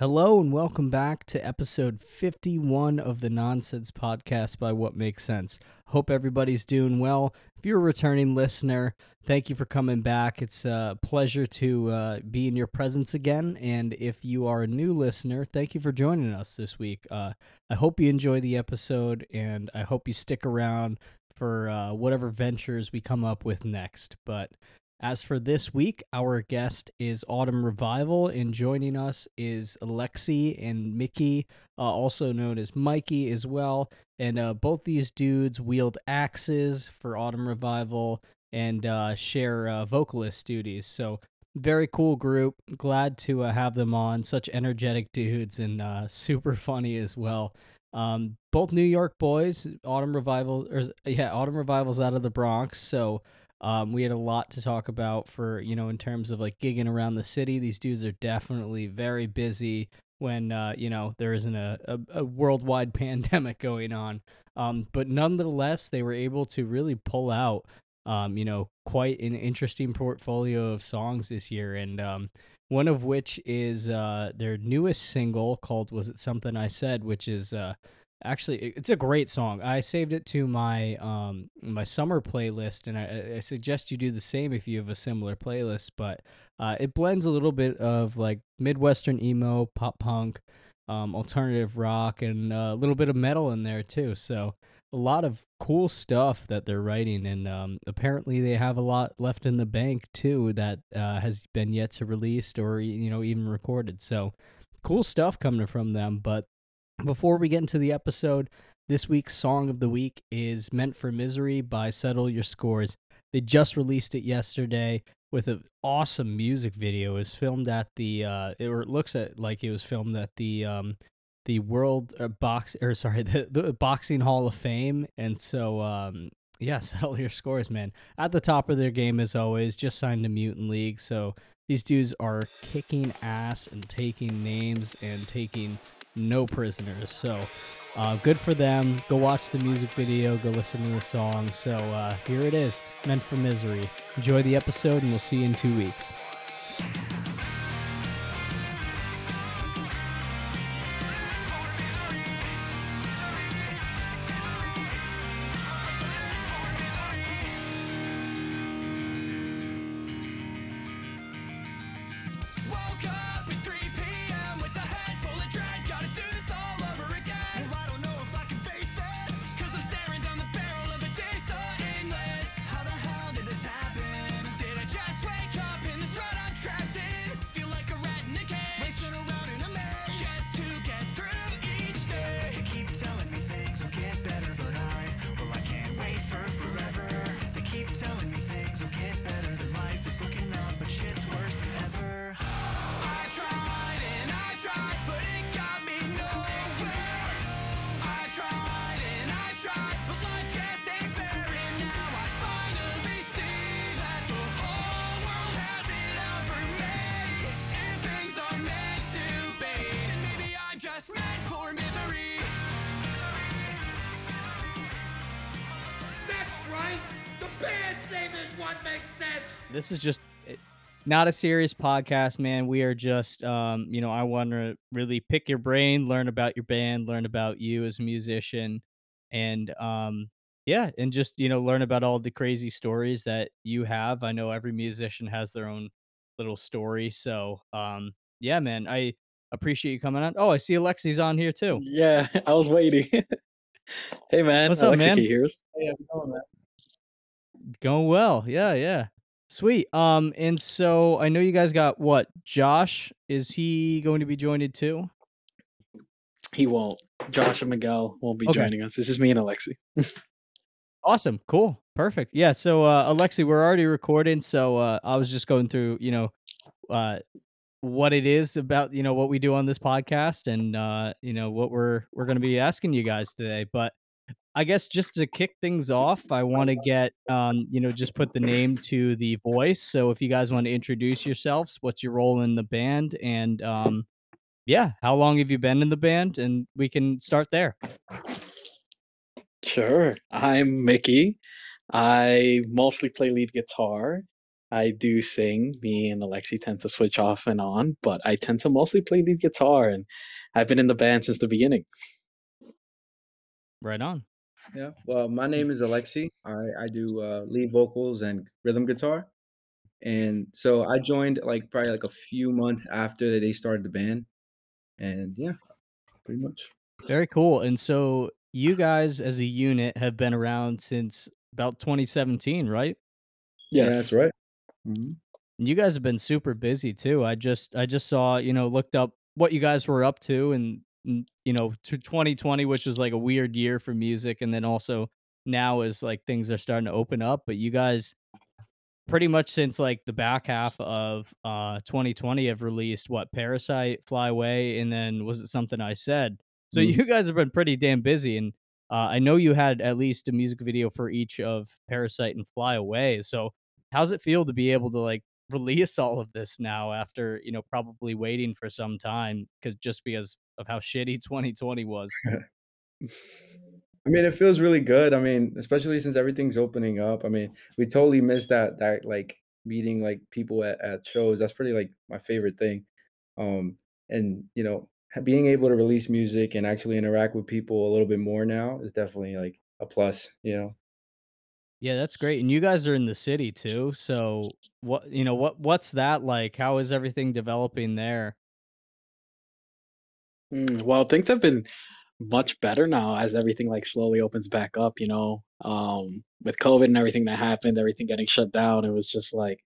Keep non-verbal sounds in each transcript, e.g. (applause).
Hello and welcome back to episode 51 of the Nonsense Podcast by What Makes Sense. Hope everybody's doing well. If you're a returning listener, thank you for coming back. It's a pleasure to uh, be in your presence again. And if you are a new listener, thank you for joining us this week. Uh, I hope you enjoy the episode and I hope you stick around for uh, whatever ventures we come up with next. But as for this week, our guest is Autumn Revival, and joining us is Alexi and Mickey, uh, also known as Mikey as well. And uh, both these dudes wield axes for Autumn Revival and uh, share uh, vocalist duties. So, very cool group. Glad to uh, have them on. Such energetic dudes and uh, (laughs) super funny as well. Um, both New York boys. Autumn Revival, or yeah, Autumn Revival's out of the Bronx. So, um, we had a lot to talk about for you know in terms of like gigging around the city. These dudes are definitely very busy when uh, you know there isn't a, a, a worldwide (laughs) pandemic going on. Um, but nonetheless, they were able to really pull out um, you know quite an interesting portfolio of songs this year, and um, one of which is uh, their newest single called "Was It Something I Said," which is uh, actually it's a great song. I saved it to my um my summer playlist and i, I suggest you do the same if you have a similar playlist but uh, it blends a little bit of like midwestern emo pop punk um, alternative rock and uh, a little bit of metal in there too. So a lot of cool stuff that they're writing and um, apparently they have a lot left in the bank too that uh, has been yet to released or you know even recorded. So cool stuff coming from them but before we get into the episode, this week's song of the week is Meant for Misery by Settle Your Scores. They just released it yesterday with an awesome music video. It was filmed at the uh it, or it looks at like it was filmed at the um the World uh, Box or sorry, (laughs) the, the Boxing Hall of Fame. And so um yeah, (laughs) settle your scores, man. At the top of their game as always, just signed to Mutant League, so these dudes are kicking ass and taking names and taking no prisoners. So uh, good for them. Go watch the music video, go listen to the song. So uh, here it is Meant for Misery. Enjoy the episode, and we'll see you in two weeks. Not a serious podcast, man. We are just, um, you know, I want to really pick your brain, learn about your band, learn about you as a musician, and um, yeah, and just you know, learn about all the crazy stories that you have. I know every musician has their own little story, so um, yeah, man, I appreciate you coming on. Oh, I see Alexi's on here too. Yeah, (laughs) I was waiting. (laughs) hey, man, what's up, man? Here. Hey, how's it going, man? Going well, yeah, yeah. Sweet. Um, and so I know you guys got what? Josh, is he going to be joined too? He won't. Josh and Miguel won't be Okay. joining us. It's just me and Alexi. (laughs) Awesome. Cool. Perfect. Yeah. So, uh, Alexi, we're already recording. So, uh, I was just going through, you know, uh, what it is about, you know, what we do on this podcast and, uh, you know, what we're, we're going to be asking you guys today. But I guess just to kick things off, I want to get, um, you know, just put the name to the voice. So if you guys want to introduce yourselves, what's your role in the band? And, um, yeah, how long have you been in the band? And we can start there. Sure. I'm Mickey. I mostly play lead guitar. I do sing. Me and Alexi tend to switch off and on, but I tend to mostly play lead guitar, and I've been in the band since the beginning. Right on. Yeah. Well, my name is (laughs) Alexi. I I do uh, lead vocals and rhythm guitar, and so I joined like probably like a few months after they started the band, and yeah, pretty much. Very cool. And so you guys as a unit have been around since about 2017, right? Yeah, that's Yes. right. hmm And you guys have been super busy too. I just I just saw, you know, looked up what you guys were up to and, and you know, to 2020, which was like a weird year for music, and then also now is like things are starting to open up. But you guys pretty much since like the back half of uh 2020 have released what Parasite, Fly Away, and then was it something I said? So hmm you guys have been pretty damn busy, and uh, I know you had at least a music video for each of Parasite and Fly Away. So how's it feel to be able to like release all of this now after you know probably waiting for some time because just because of how shitty (laughs) 2020 was? I mean, it feels really good. I mean, especially since everything's opening up. I mean, we totally missed that that like meeting like people at, at shows. That's pretty like my favorite thing. Um, and you know, being able to release music and actually interact with people a little bit more now is definitely like a plus. You know. Yeah, that's great. And you guys are in the city too. So what you know what what's that like? How is everything developing there? Mm, well, things have been much better now as everything like slowly opens back up, you know. Um, with COVID and everything that happened, everything getting shut down, it was just like,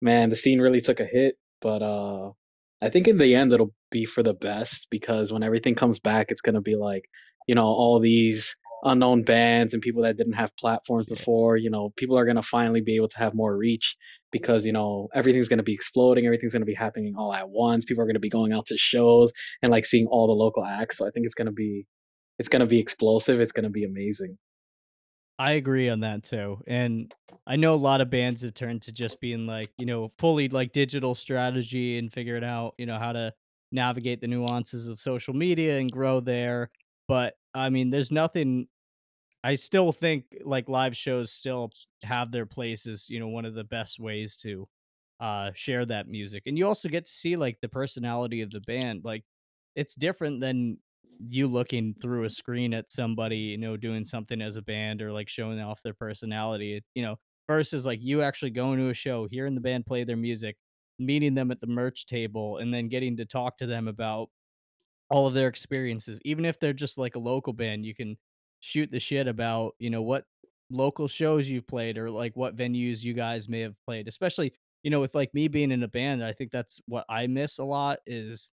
man, the scene really took a hit. But uh, I think in the end it'll be for the best because when everything comes back, it's gonna be like, you know, all these unknown bands and people that didn't have platforms before, you know, people are gonna finally be able to have more reach because, you know, everything's gonna be exploding, everything's gonna be happening all at once. People are gonna be going out to shows and like seeing all the local acts. So I think it's gonna be it's gonna be explosive. It's gonna be amazing. I agree on that too. And I know a lot of bands have turned to just being like, you know, fully like digital strategy and figuring out, you know, how to navigate the nuances of social media and grow there. But I mean, there's nothing I still think like live shows still have their places, you know, one of the best ways to uh share that music. And you also get to see like the personality of the band. Like it's different than you looking through a screen at somebody, you know, doing something as a band or like showing off their personality, you know, versus like you actually going to a show, hearing the band play their music, meeting them at the merch table and then getting to talk to them about all of their experiences. Even if they're just like a local band, you can shoot the shit about, you know, what local shows you've played or like what venues you guys may have played. Especially, you know, with like me being in a band, I think that's what I miss a lot is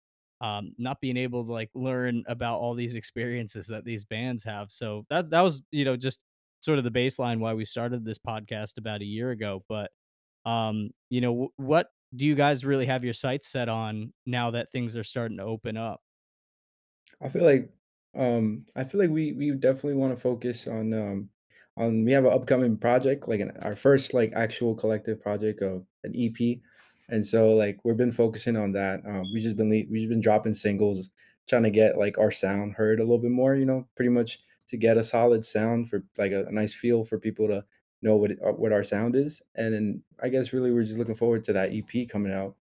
um not being able to like learn about all these experiences that these bands have. So that that was, you know, just sort of the baseline why we started this podcast about a year ago, but um, you know, wh- what do you guys really have your sights set on now that things are starting to open up? I feel like um I feel like we we definitely want to focus on um on we have an upcoming project like an, our first like actual collective project of an EP and so like we've been focusing on that um we just been le- we just been dropping singles trying to get like our sound heard a little bit more you know pretty much to get a solid sound for like a, a nice feel for people to know what it, uh, what our sound is and then I guess really we're just looking forward to that EP coming out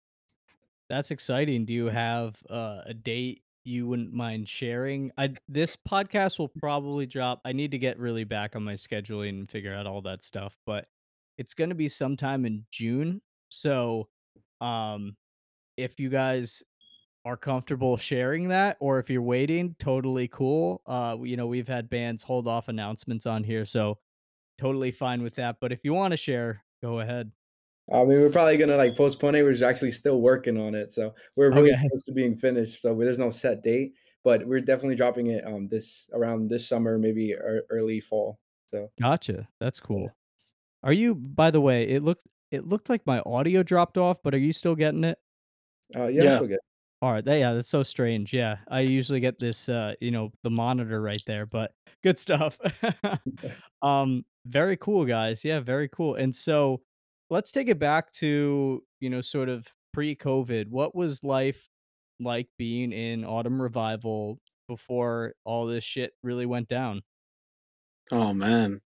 That's exciting. Do you have uh, a date you wouldn't mind sharing? I this podcast will probably drop. I need to get really back on my scheduling and figure out all that stuff, but it's going to be sometime in June. So, um, if you guys are comfortable sharing that, or if you're waiting, totally cool. Uh, you know, we've had bands hold off announcements on here, so totally fine with that. But if you want to share, go ahead. I mean, we're probably gonna, like, postpone it, we're actually still working on it, so we're really Okay. close to being finished, so there's no set date, but we're definitely dropping it, um, this around this summer, maybe ear early fall, so, Gotcha. That's cool. Are you by the way, it looked it looked like my audio dropped off, but are you still getting it? Uh, yeah, I'm Yeah. still good. Alright, that yeah, that's so strange. Yeah, I usually get this, uh, you know, the monitor right there, but good stuff. (laughs) (laughs) Um, very cool, guys. Yeah, very cool. And so, let's take it back to, you know, sort of pre-COVID. What was life like being in Autumn Revival before all this shit really went down? Oh man.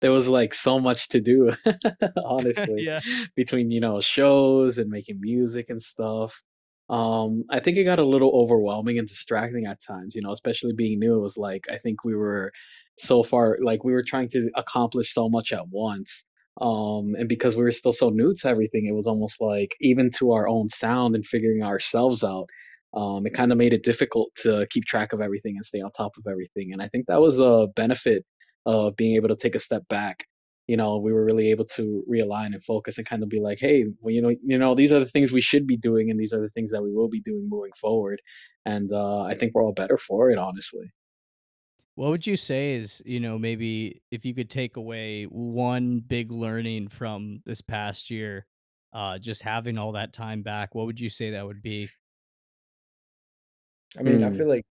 there was like so much to do, (laughs) (laughs) honestly, yeah. between, you know, shows and making music and stuff. Um, I think it got a little overwhelming and distracting at times, you know, especially being new. It was like I think we were so far, like we were trying to accomplish so much at once. Um, and because we were still so new to everything, it was almost like even to our own sound and figuring ourselves out, um, it kind of made it difficult to keep track of everything and stay on top of everything. And I think that was a benefit of being able to take a step back. You know, we were really able to realign and focus and kind of be like, hey, well, you know, you know, these are the things we should be doing, and these are the things that we will be doing moving forward. And uh, I think we're all better for it, honestly. What would you say is, you know, maybe if you could take away one big learning from this past year, uh, just having all that time back, what would you say that would be? I mean, I Mm, feel like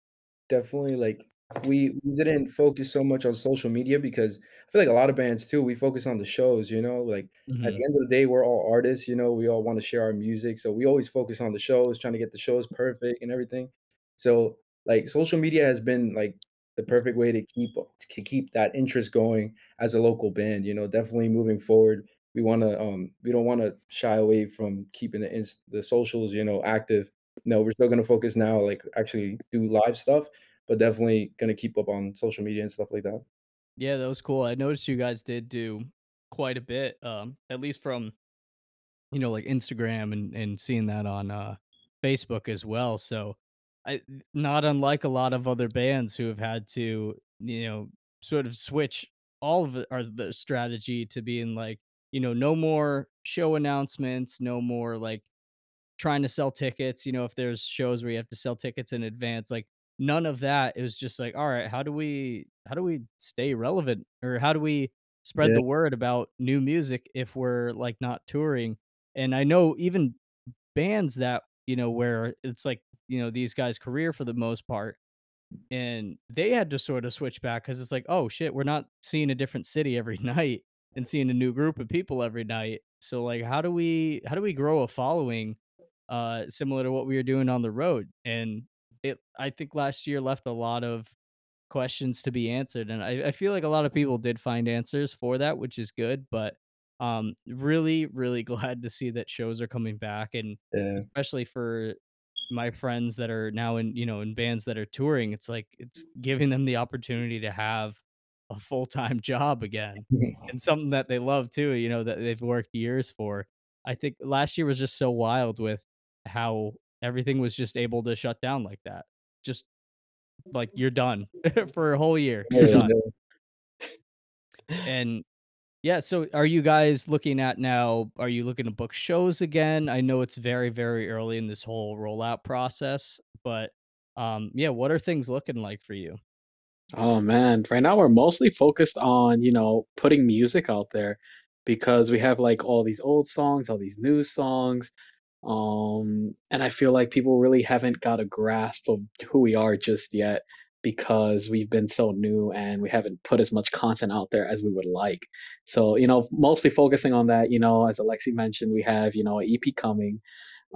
Definitely, like, we we didn't focus so much on social media because I feel like a lot of bands too, we focus on the shows, you know, like, at Mhm. the end of the day, we're all artists, you know, we all wanna share our music, so we always focus on the shows, trying to get the shows perfect and everything. So, like, social media has been, like, the perfect way to keep to keep that interest going as a local band, you know, definitely moving forward, we wanna, um we don't wanna shy away from keeping the inst the socials, you know, active. No, we're still gonna focus now, like, actually do live stuff, but definitely gonna keep up on social media and stuff like that. Yeah, that was cool. I noticed you guys did do quite a bit, um, at least from you know, like Instagram and and seeing that on uh Facebook as well. So I not unlike a lot of other bands who have had to, you know, sort of switch all of our the strategy to being like, you know, no more show announcements, no more like trying to sell tickets, you know, if there's shows where you have to sell tickets in advance, like none of that. It was just like, all right, how do we how do we stay relevant or how do we spread Yeah, the word about new music if we're like not touring? And I know even bands that, you know, where it's like, you know, these guys' career for the most part, and they had to sort of switch back because it's like, oh shit, we're not seeing a different city every (laughs) night and seeing a new group of people every night. So like how do we how do we grow a following uh similar to what we were doing on the road? And it I think last year left a lot of questions to be answered. And I, I feel like a lot of people did find answers for that, which is good. But um really, really (laughs) glad to see that shows are coming back and yeah. especially for my friends that are now in, you know, in bands that are touring, it's like it's giving them the opportunity to have a full-time (laughs) job again (laughs) and something that they love too, you know, that they've worked years for. I think last year was just so wild with how everything was just able to shut down like that. Just like you're done (laughs) for a whole year. You're done. yeah. And yeah, so are you guys looking at now are you looking to book shows again? I know it's very, very early in this whole rollout process, but, um, yeah, what are things looking like for you? Oh man, right now we're mostly focused on, you know, putting music out there because we have like all these old songs, all these new songs. Um, and I feel like people really haven't got a grasp of who we are just yet because we've been so new and we haven't put as much content out there as we would like. So, you know, mostly focusing on that, you know, as Alexi mentioned, we have, you know, an EP coming.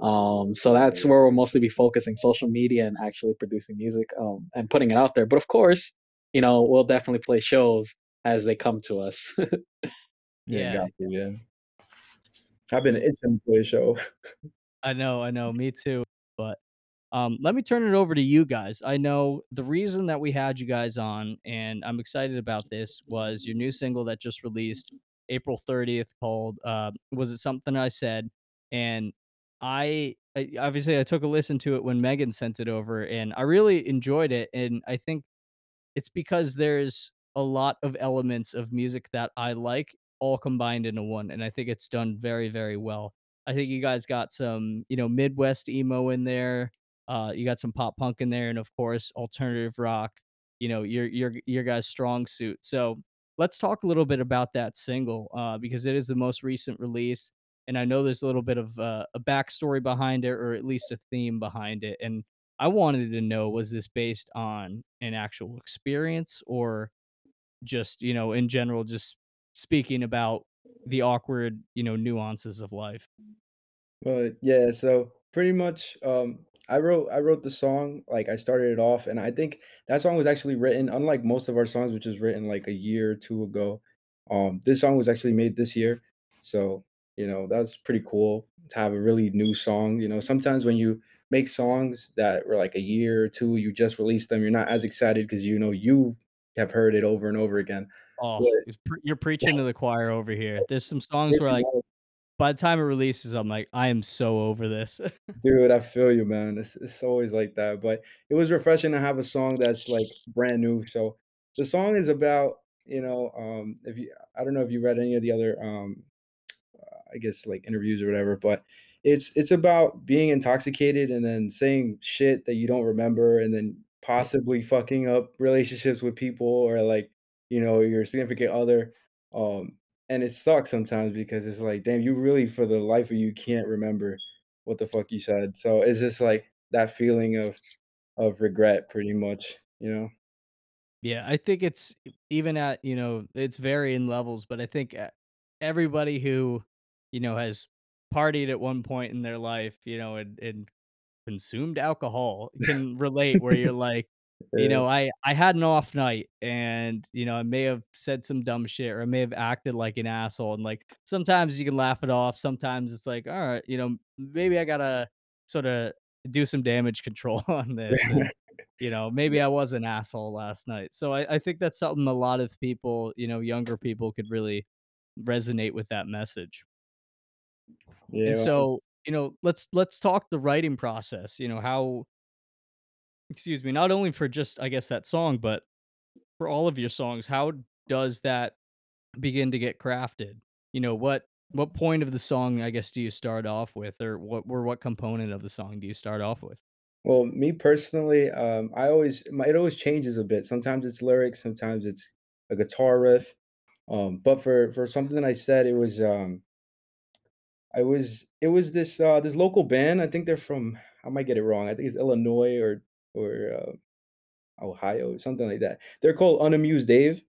Um, so that's where we'll mostly be focusing social media and actually producing music, um, and putting it out there. But of course, you know, we'll definitely play shows as they come to us. (laughs) Yeah, Yeah, yeah. I've been itching for a show. I know, I know, me too, but, um, let me turn it over to you guys. I know the reason that we had you guys on, and I'm excited about this, was your new single that just released April 30th called, uh, Was It Something I Said? And I I obviously, I took a listen to it when Megan sent it over, and I really enjoyed it, and I think It's because there's a lot of elements of music that I like all combined into one, and I think it's done very, very well. I think you guys got some, you know, Midwest emo in there. Uh, you got some pop punk in there, and of course, alternative rock. You know, your your your guys' strong suit. So let's talk a little bit about that single uh, because it is the most recent release, and I know there's a little bit of uh, a backstory behind it, or at least a theme behind it. And I wanted to know, was this based on an actual experience or just, you know, in general, just speaking about the awkward, you know, nuances of life? But, yeah, so pretty much, um, I wrote I wrote the song, like, I started it off, and I think that song was actually written unlike most of our songs, which is written, like, a year or 2 ago. Um, this song was actually made this year, so you know that's pretty cool to have a really new song. You know, sometimes when you make songs that were like a year or two, you just released them, you're not as excited because you know you have heard it over and over again. Oh, But pre you're preaching to the choir over here. There's some (laughs) songs where, like, by the time it releases, I'm like, "I am so over this." (laughs) Dude, I feel you, man. It's it's always like that, but it was refreshing to have a song that's, like, brand new, so the song is about, you know, um, if you I don't know if you read any of the other, um, I guess, like, interviews or whatever, but it's it's about being intoxicated and then saying shit that you don't remember and then possibly fucking up relationships with people or, like, you know, your significant other, um, and it sucks sometimes because it's like, damn, you really, for the life of you, can't remember what the fuck you said. So it's just like that feeling of of regret pretty much, you know? Yeah, I think it's even at you know, it's varying levels, but I think e everybody who, you know, has partied at one point in their life, you know, and and consumed alcohol can relate where you're (laughs) like, you know, I I had an off night and, you know, I may have said some dumb shit or I may have acted like an asshole and like sometimes you can laugh it off, sometimes it's like, all right, you know, maybe I gotta sort of do some damage control (laughs) on this and (laughs) you know, maybe I was an asshole last night. So I, I think that's something a lot of people, you know, younger people could really resonate with that message. And Yeah. so, you know, let's let's talk the writing process. You know, how excuse me, not only for just I guess that song, but for all of your songs, how does that begin to get crafted? You know, what what point of the song I guess do you start off with or what or what component of the song do you start off with? Well, me personally, um, I always my it always changes a bit. Sometimes it's lyrics, sometimes it's a guitar riff. Um, but for for something I said, it was um I was it was this uh this local band. I think they're from I might get it wrong. I think it's Illinois or or uh, Ohio, something like that. They're called Unamused Dave.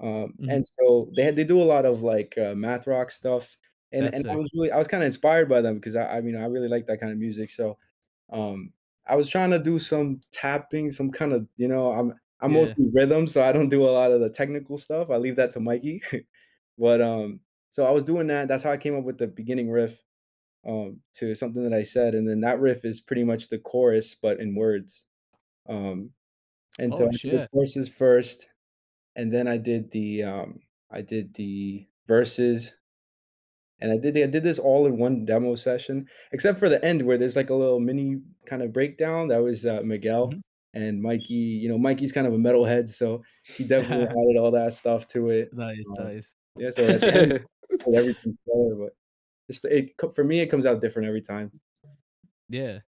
Um, Mhm. and so they had they do a lot of like uh, math rock stuff. And That's and I was really I was kind of inspired by them because I I mean I really like that kind of music. So um I was trying to do some tapping, some kind of, you know, I'm I'm Yeah. mostly rhythm, so I don't do a lot of the technical stuff. I leave that to Mikey. (laughs) But um so I was doing that. That's how I came up with the beginning riff um to something that I said and then that riff is pretty much the chorus but in words. Um and so Oh I did the shit. choruses first and then I did the um I did the verses and I did I did this all in one demo session, except for the end where there's like a little mini kind of breakdown. That was uh, Miguel Mhm. and Mikey. You know, Mikey's kind of a metalhead, so he definitely (laughs) added all that stuff to it. Nice, Um, nice. yeah, so at the end, (laughs) put everything together, but it's it co- for me it comes out different every time. Yeah.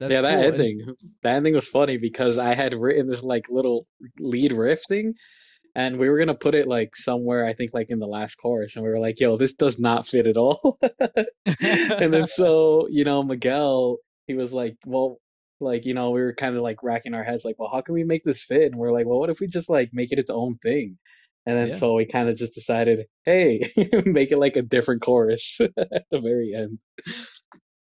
That's Yeah, that cool, ending that ending was funny because I had written this, like, little lead riff thing, and we were gonna put it, like, somewhere, I think, like, in the last chorus, and we were like, "Yo, this does not fit at all." (laughs) And then (laughs) so, you know, Miguel, he was like, "Well" like, you know, we were kinda, like, racking our heads, like, "Well, how can we make this fit?" And we're like, "Well, what if we just, like, make it its own thing?" And then Yeah. so we kinda just decided, "Hey, (laughs) make it, like, a different chorus at the very end."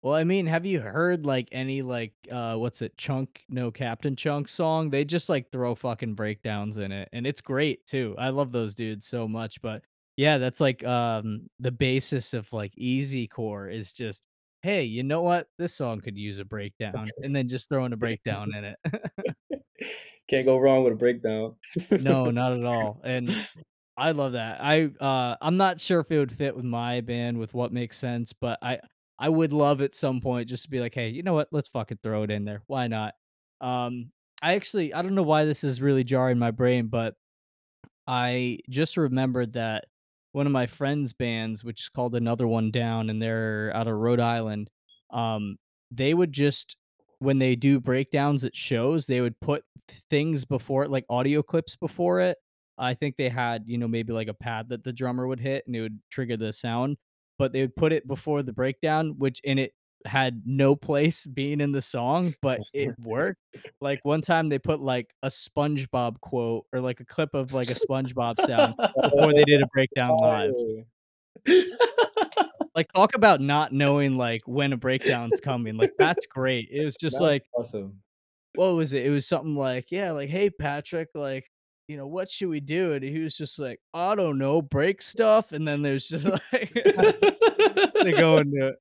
Well, I mean, have you heard, like, any, like, uh, what's it, Chunk No Captain Chunk song? They just, like, throw fucking breakdowns in it, and it's great too. I love those dudes so much, but yeah, that's like, um, the basis of, like, easy core is just, "Hey, you know what? This song could use a breakdown," and then just throwing a (laughs) breakdown in it. (laughs) Can't go wrong with a breakdown. (laughs) No, not at all, and I love that. I, uh, I'm not sure if it would fit with my band with what makes sense, but I I would love at some point just to be like, "Hey, you know what? Let's fucking throw it in there. Why not?" Um, I actually I don't know why this is really jarring my brain, but I just remembered that one of my friends' bands, which is called Another One Down, and they're out of Rhode Island, um, they would just when they do breakdowns at shows, they would put things before it, like audio clips before it. I think they had, you know, maybe like a pad that the drummer would hit and it would trigger the sound, but they would put it before the breakdown, which in it had no place being in the song, but it (laughs) worked like, one time they put, like, a SpongeBob quote or, like, a clip of, like, a SpongeBob sound before they did a breakdown live. Like, talk about not (laughs) knowing, like, when a breakdown's coming, like, that's great. It was just That's like awesome. what was it? It was something like, yeah, like, "Hey, Patrick, like" you know, what should we do? And he was just like, I don't know, break stuff. And then there's just (laughs) like they go (laughs) into it.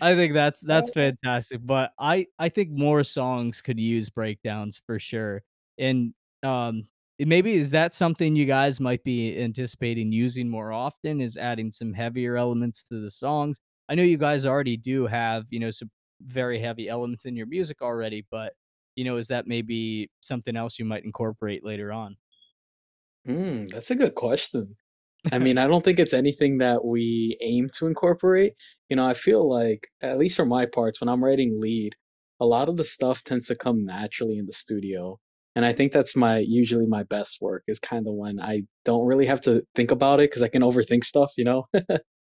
I think that's that's fantastic. But I I think more songs could use breakdowns for sure. And um maybe is that something you guys might be anticipating using more often is adding some heavier elements to the songs. I know you guys already do have, you know, some very heavy elements in your music already, but you know, is that maybe something else you might incorporate later on? Mm, that's a good question. I mean, (laughs) I don't think it's anything that we aim to incorporate. You know, I feel like, at least for my parts, when I'm writing lead, a lot of the stuff tends to come naturally in the studio. And I think that's my usually my best work is kind of when I don't really have to think about it because I can overthink stuff, you know?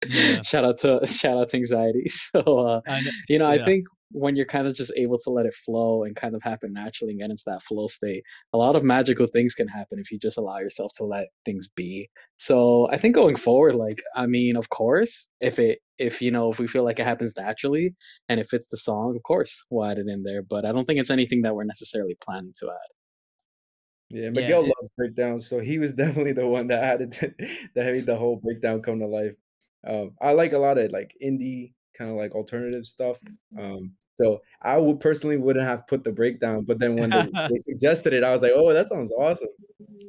Yeah. (laughs) Shout out to (laughs) shout out to anxiety. So uh, I know. you know, I think when you're kind of just able to let it flow and kind of happen naturally and get into that flow state, a lot of magical things can happen if you just allow yourself to let things be. So I think going forward, like, I mean, of course, if it if you know, if we feel like it happens naturally and it fits the song, of course, we'll add it in there. But I don't think it's anything that we're necessarily planning to add. Yeah, Yeah. Miguel It, loves breakdowns, so he was (laughs) definitely the one that added that made the whole breakdown come to life. Um, I like a lot of like indie kind of like alternative stuff. Um, so I would personally wouldn't have put the breakdown, but then when they, (laughs) they suggested it, I was like, oh, that sounds awesome.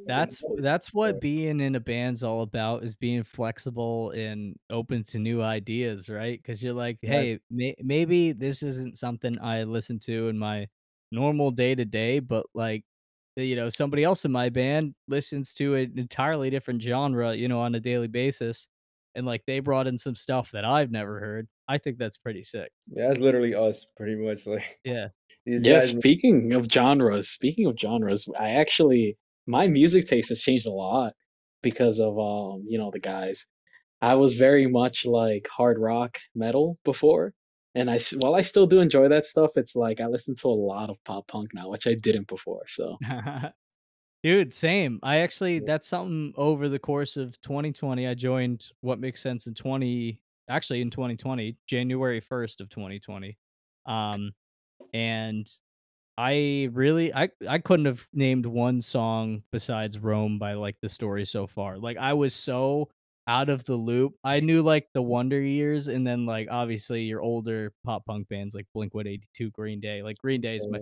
That's (laughs) that's what being in a band's all about is being flexible and open to new ideas, right? Because you're like, hey, may, maybe this isn't something I listen to in my normal day to day, but like, eh, you know, somebody else in my band listens to an entirely different genre, you know, on a daily basis, and like they brought in some stuff that I've never heard. I think that's pretty sick. yeah, that's literally us, pretty much. Like Yeah. (laughs) these Yeah, guys, speaking of genres, speaking of genres, I actually my music taste has changed a lot because of um, you know, the guys. I was very much like hard rock metal before, and I while I still do enjoy that stuff, it's like I listen to a lot of pop punk now, which I didn't before. So, (laughs) Dude, same. I actually that's something over the course of 2020, I joined What Makes Sense in 20 actually in 2020, January 1st of 2020. Um, and I really I I couldn't have named one song besides Roam by like the story so far. Like I was so out of the loop. I knew like the Wonder Years and then like obviously your older pop punk bands like Blink-182, Green Day. Like Green Day is my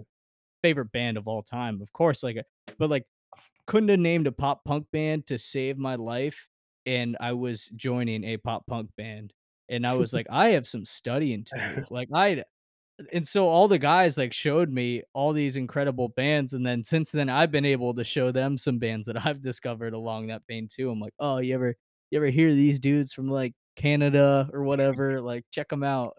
favorite band of all time, of course. Like, but like couldn't have named a pop punk band to save my life, and I was joining a pop punk band, and I was like, I have some studying to do. (laughs) Like I and so all the guys like showed me all these incredible bands, and then since then I've been able to show them some bands that (laughs) I've discovered along that vein too. I'm like, oh, you ever you ever hear these dudes from like Canada or whatever? (laughs) Like check them out.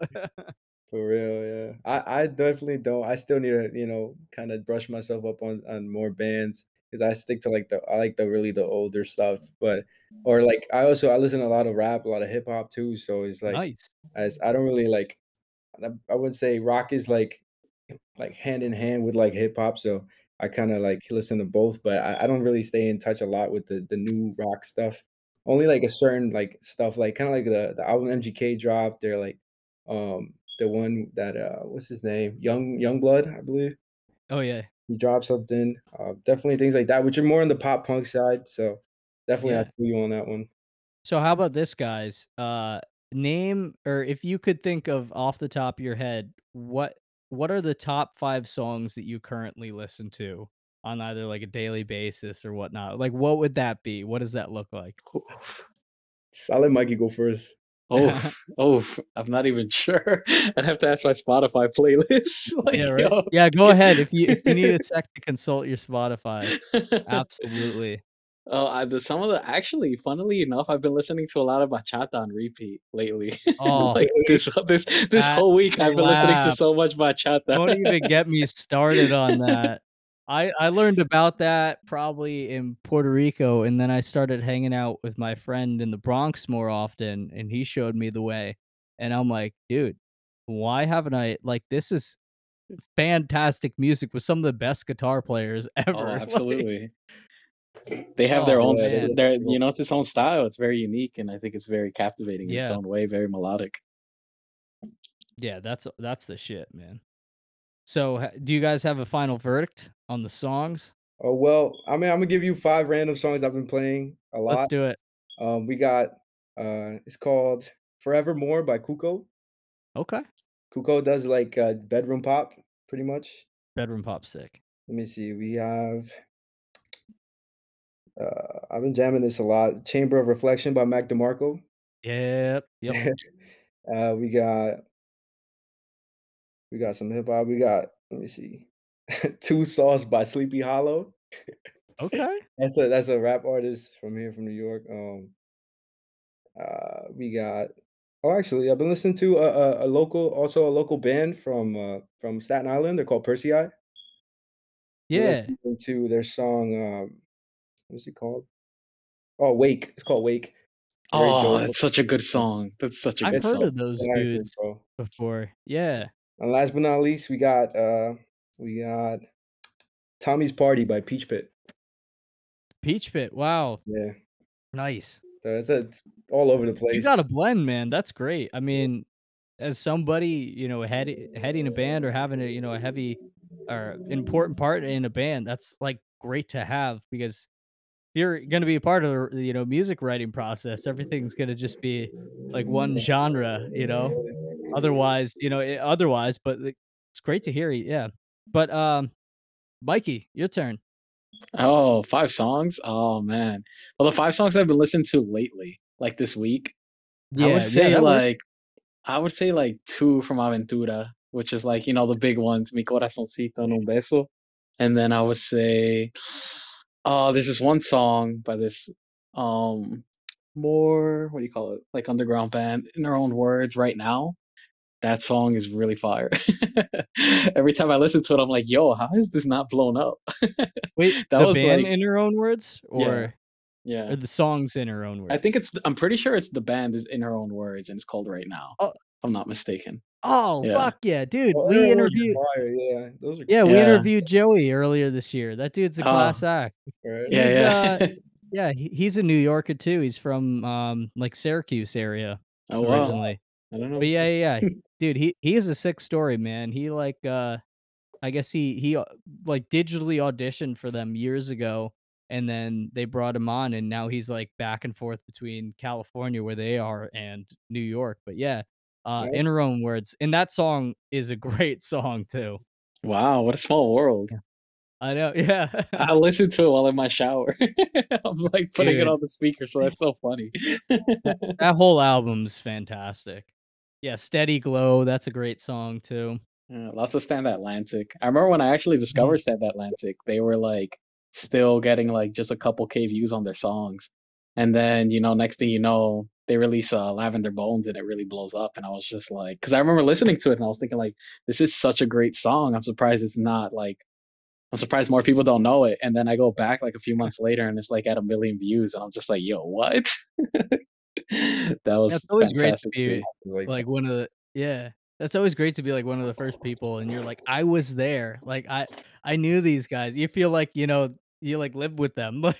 For real, yeah. I I definitely don't. I still need to, you know, kind of brush myself up on on more bands because I stick to like the I like the really the older stuff, but or like I also I listen to a lot of rap, a lot of hip hop too. So it's like nice. as I don't really like I I would say rock is like like hand in hand with like hip hop. So I kind of like listen to both, but I, I don't really stay in touch a lot with the the new rock stuff. Only like a certain like stuff, like kind of like the the album MGK dropped. They're like um the one that uh what's his name? Young Young Blood, I believe. Oh yeah, He drop something. Uh, definitely things like that, which are more on the pop punk side. So definitely I yeah. feel you on that one. So how about this, guys? Uh, name or if you could think of off the top of your head, what what are the top five songs that you currently listen to on either like a daily basis or whatnot? Like, what would that be? What does that look like? So I'll let Mikey go first. Oh, (laughs) oh, I'm not even sure. (laughs) I'd have to ask my Spotify playlist. (laughs) yeah, right. yo. Yeah, go ahead. If you if you need a sec to consult your Spotify, absolutely. Oh, I, the some of the actually, funnily enough, I've been listening to a lot of bachata on repeat lately. Oh, Like this this this whole week, I've been listening to so much Don't bachata. even get me started on that. I I learned about that probably in Puerto Rico, and then I started hanging out with my friend in the Bronx more often, and he showed me the way. And I'm like, dude, why haven't I like this is fantastic music with some of the best guitar players (laughs) Oh, ever. (laughs) Like, absolutely. They have their oh own, Yeah, they're man. their you know, it's its own style. It's very unique, and I think it's very captivating in its own way, very melodic. Yeah, that's that's the shit, man. So, do you guys have a final verdict on the songs? Oh, well, I mean, Imma give you 5 random songs I've been playing a lot. Let's do it. Um, we got, uh, it's called Forevermore by Cuco. Okay. Cuco does, like, uh, bedroom pop, pretty much. Bedroom pop sick. Let me see, we have uh, I've been jamming this a lot, Chamber of Reflection by Mac DeMarco. Yep, yep. (laughs) Uh, we got we got some hip hop, we got let me see, (laughs) Two Sauce by Sleepy Hallow. (laughs) Okay. That's a that's a rap artist from here from New York, um uh, we got oh, actually, I've been listening to a a a local also a local band from, uh, from Staten Island, they're called Persei. Been Yeah. to their song, um, what's it called? Oh, Wake, it's called Wake. Very Oh, dope. that's such a good song. That's such a I've good It's heard song. of those dudes before. Yeah. And last but not least, we got, uh, we got Tommy's Party by Peach Pit. Peach Pit, wow. Yeah. Nice. So it's it's all over the place. You got a blend, man, that's great. I mean, as somebody, you know, headi heading a band or having a, you know, a heavy or important part in a band, that's, like, great to have because you're gonna be a part of the, you know, music writing process, everything's gonna just be, like, one genre, you know? Otherwise, you know, eh, otherwise, but, it's great to hear, it. yeah. But, um, Mikey, your turn. oh five songs? Oh, man. Well, the 5 songs I've been listening to lately, like this week, yeah, I would Yeah, yeah, say, works. like I would say, like, 2 from Aventura, which is, like, you know, the big ones, Mi Corazoncito en un Beso. And then I would say, oh, there's this one song by this, um, more what do you call it? Like, underground band, In Their Own Words, Right Now. That song is really fire. (laughs) Every time I listen to it, I'm like, "Yo, how is this not blown up?" Wait, (laughs) That the was band like In Her Own Words or Yeah. or the songs In Her Own words I think it's I'm pretty sure it's the band is In Her Own Words, and it's called Right Now, Oh I'm not mistaken. Oh, Yeah. fuck yeah, dude, In we Her Own interviewed fire, yeah, those are Yeah, we Yeah. interviewed Joey earlier this year, that dude's a Oh. class act. Right. Yeah, He's, uh yeah. (laughs) yeah, he he's a New Yorker too, he's from, um, like, Syracuse area Oh, wow. originally. I don't know But what yeah, yeah, yeah. (laughs) Dude, he he has a sick story, man. He, like, uh I guess he he, uh, like, digitally auditioned for them years ago, and then they brought him on, and now he's, like, back and forth between California, where they are, and New York. But yeah, uh. In Her Own Words, and that song is a (laughs) great song too. Wow, what a small world. Yeah. I know, (laughs) yeah. I listen to it while in my shower. (laughs) I'm, like, putting it on the speaker, so that's so funny. That that whole album's fantastic. Yeah, Steady Glow, that's a great song too. Yeah, lots of Stand Atlantic. I remember when I actually Mhm. discovered Stand Atlantic, they were, like, still getting, like, just a couple K views on their songs. And then, you know, next thing you know, they release, uh, Lavender Bones, and it really blows up, and I was just like, because I remember listening to it, and I was thinking like, "This is such a great song, I'm surprised it's not, like I'm surprised more people don't know it." And then I go back, like, a few months later, and it's, like, at a 1,000,000 views, and I'm just like, "Yo, what?" (laughs) That was was always great to be, Like like, one of the yeah. That's always great to be, like, one of the first people, and you're like, "I was there." Like, I I knew these guys. You feel like, you know, you, like, live with them. (laughs)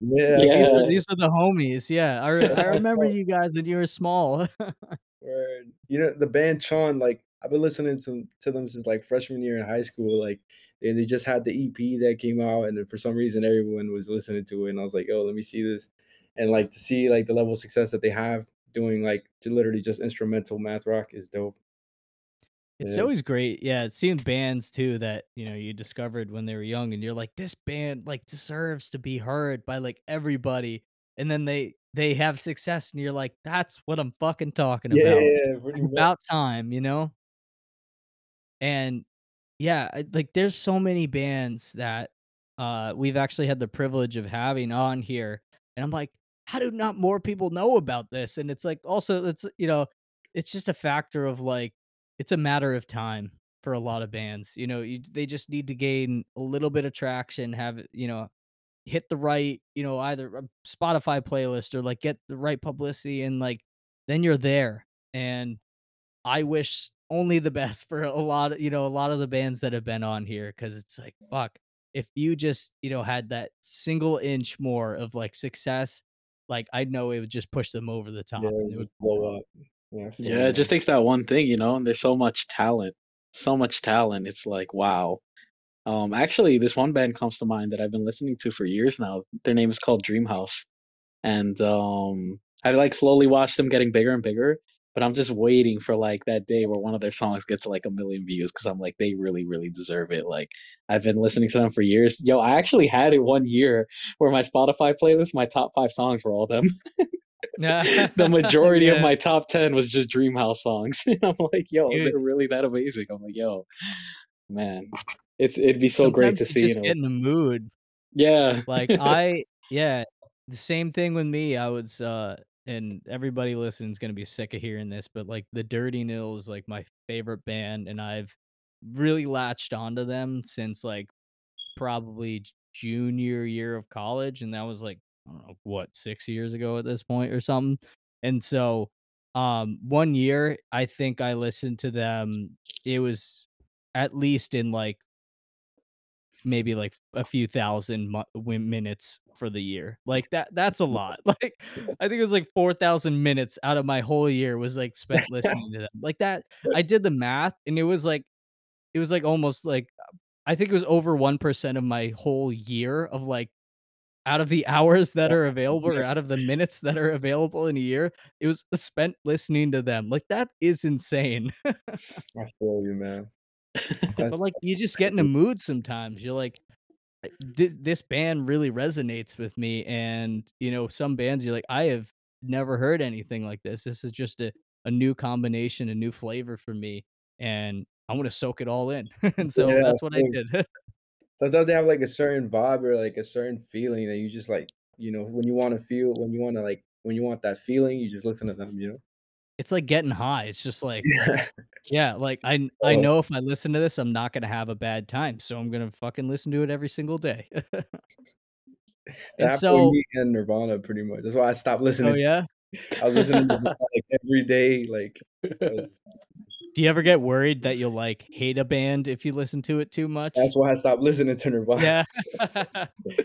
Yeah, Like, these are these are the homies, yeah. I I (laughs) remember you guys when you were small. (laughs) Word. You know, the band Chon, like, I've been listening to to them since, like, freshman year in high school, like, and they just had the EP that came out, and for some reason, everyone was listening to it, and I was like, oh, let me see this." And, like, to see, like, the level of success that they have doing, like, j literally just instrumental math rock is dope. It's Yeah. always great, yeah, seeing bands too that, you know, you discovered when they were young, and you're like, "This band, like, deserves to be heard by, like, everybody." And then they they have success, and you're like, "That's what I'm fucking talking Yeah, about. yeah, It's, pretty like, much. about time," you know? And, yeah, I like, there's so many bands that, uh, we've actually had the privilege of having on here, and I'm like, "How do not more people know about this?" And it's like, also, it's, you know, it's just a factor of, like, it's a matter of time for a lot of bands, you know, you they just need to gain a little bit of traction, have you know, hit the right, you know, either a Spotify playlist or, like, get the right publicity, and, like, then you're there. And I wish only the (laughs) best for a lot of you know, a lot of the bands that have been on here because it's like, fuck, if you just, you know, had that single inch more of, like, success, like, I know it would just push them over the top, it it would blow up. Yeah, Yeah, it just takes that one thing, you know, and there's so much talent. So much talent, it's like, wow. Um, actually, this one band comes to mind that I've been listening to for years now. Their name is called Dreamhouse, and um, I like slowly watched them getting bigger and bigger. But I'm just waiting for like that day where one of their songs gets like a million views because I'm like they really, really deserve it. Like I've been listening to them for years. Yo, I actually had it one year where my Spotify playlist, my top five songs were all them. (laughs) (laughs) the majority yeah. of my top 10 was just Dreamhouse songs. (laughs) And I'm like, yo, Dude. they're really that amazing. I'm like, yo, man, it's it'd be so Sometimes great to see. Just get in the mood. Yeah. Like I, yeah, the same thing with me. I was, uh, and everybody listening is gonna be sick of hearing this, but like the Dirty Nil is like my favorite band, and I've really latched onto them since like probably junior year of college, and that was like I don't know what six years ago at this point or something. And so, um, one year I think I listened to them. It was at least in like maybe like a few thousand minutes for the year. Like that that's a lot. (laughs) Like (laughs) I think it was like 4000 minutes out of my whole year was like spent (laughs) listening to them. Like that I did the math and it was like it was like almost like I think it was over 1% of my whole year of like out of the hours that are available or out of the minutes that are available in a year, it was spent listening to them. Like that is insane. I feel you, man. (laughs) but like you just get in a mood sometimes. You're like this this band really resonates with me and you know some bands you're like I have never heard anything like this. This is just a a new combination, a new flavor for me and I want to soak it all in. (laughs) and so Yeah, that's what I did. (laughs) Sometimes they have like a certain vibe or like a certain feeling that you just like, you know, when you want to feel, when you want to like, when you want that feeling, you just listen to them, you know? It's like getting high. It's just like Yeah. yeah, like I I Oh, know if I listen to this, I'm not gonna have a bad time, so I'm gonna fucking listen to it every single day. (laughs) And so me and Nirvana pretty much. That's why I stopped Oh, listening to yeah? I was listening to like every day, like (laughs) was Do you ever get worried that you'll, like, hate a band if you listen to it too much? that's why I stopped listening to Nirvana. Yeah. (laughs) (laughs)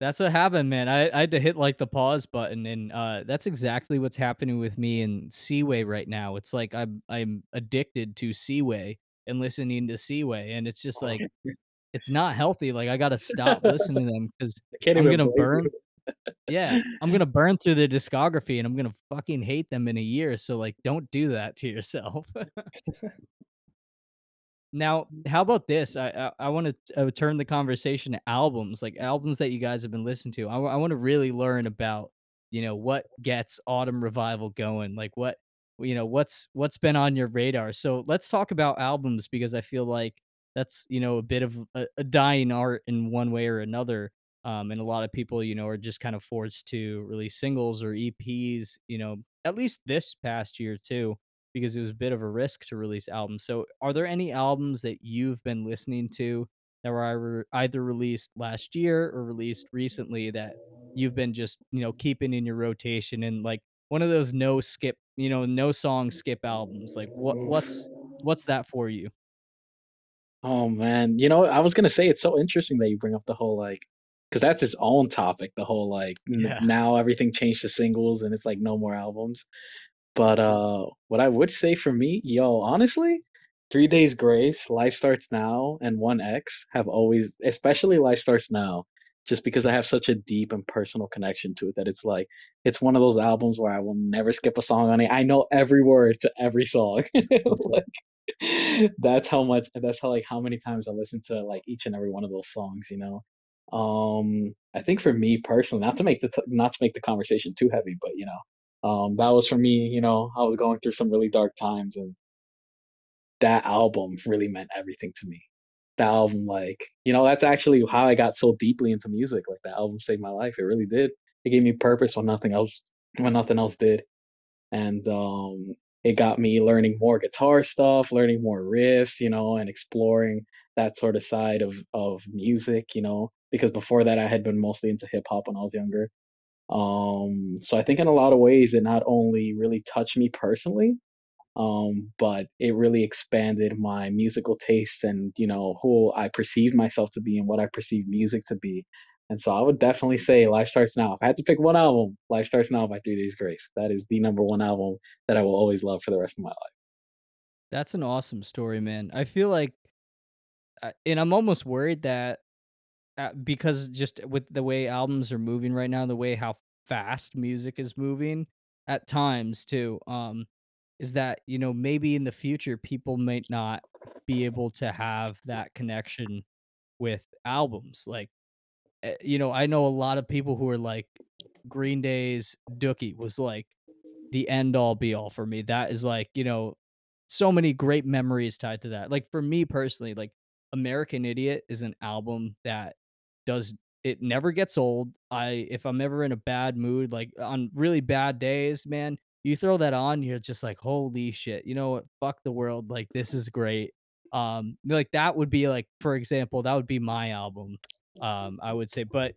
That's what happened, man. I I had to hit, like, the pause button, and, uh, that's exactly what's happening with me and Seaway right now. It's like I'm I'm addicted to Seaway and listening to Seaway, and it's just like (laughs) it's not healthy, like, I gotta stop listening to them because I can't I'm even gonna burn you. Yeah, I'm gonna burn through their discography, and I'm gonna fucking hate them in a year, so, like, don't do that to yourself. (laughs) Now, how about this? I I, I want to uh, turn the conversation to albums, like albums that you guys have been listening to. I, I want to really learn about, you know, what gets Autumn Revival going. Like what, you know, what's what's been on your radar. So let's talk about albums because I feel like that's you know a bit of a, a dying art in one way or another. Um, and a lot of people, you know, are just kind of forced to release singles or EPs. You know, at least this past year too because it was a bit of a risk to release albums. So, are there any albums that you've been listening to that were either released last year or released recently that you've been just, you know, keeping in your rotation and like one of those no skip, you know, no song skip albums? Like what what's what's that for you? Oh man, you know, I was gonna say it's so interesting that you bring up the whole like, because that's its own topic. The whole like n- now everything changed to singles and it's like no more albums. But uh, what I would say for me, yo, honestly, Three Days Grace, Life Starts Now, and One X have always, especially Life Starts Now, just because I have such a deep and personal connection to it that it's like it's one of those albums where I will never skip a song on it. I know every word to every song. (laughs) Like that's how much that's how like how many times I listen to like each and every one of those songs, you know. Um, I think for me personally, not to make the t- not to make the conversation too heavy, but you know, um, that was for me. You know, I was going through some really dark times, and that album really meant everything to me. That album, like, you know, that's actually how I got so deeply into music. Like that album saved my life. It really did. It gave me purpose when nothing else when nothing else did and um, it got me learning more guitar stuff, learning more riffs, you know, and exploring that sort of side of of music, you know, because before that I had been mostly into hip hop when I was younger. Um, so I think in a lot of ways it not only really touched me personally, um, but it really expanded my musical tastes and you know who I perceived myself to be and what I perceived music to be. And so I would definitely say Life Starts Now. If I had to pick one album, Life Starts Now by Three Days Grace. That is the number one album that I will always love for the rest of my life. That's an awesome story, man. I feel like and I'm almost worried that uh, because just with the way albums are moving right now, the way how fast music is moving at times too, um, is that you know maybe in the future people might not be able to have that connection with albums. Like, eh, you know, I know a lot of people who are like Green Day's Dookie was like the end all be all for me. That is like, you know, so many great memories tied to that. Like for me personally, like American Idiot is an album that does it never gets old. I if I'm ever in a bad mood, like on really bad days, man, you throw that on, you're just like, holy shit, you know what? Fuck the world. Like this is great. Um, like that would be like, for example, that would be my album. Um, I would say, but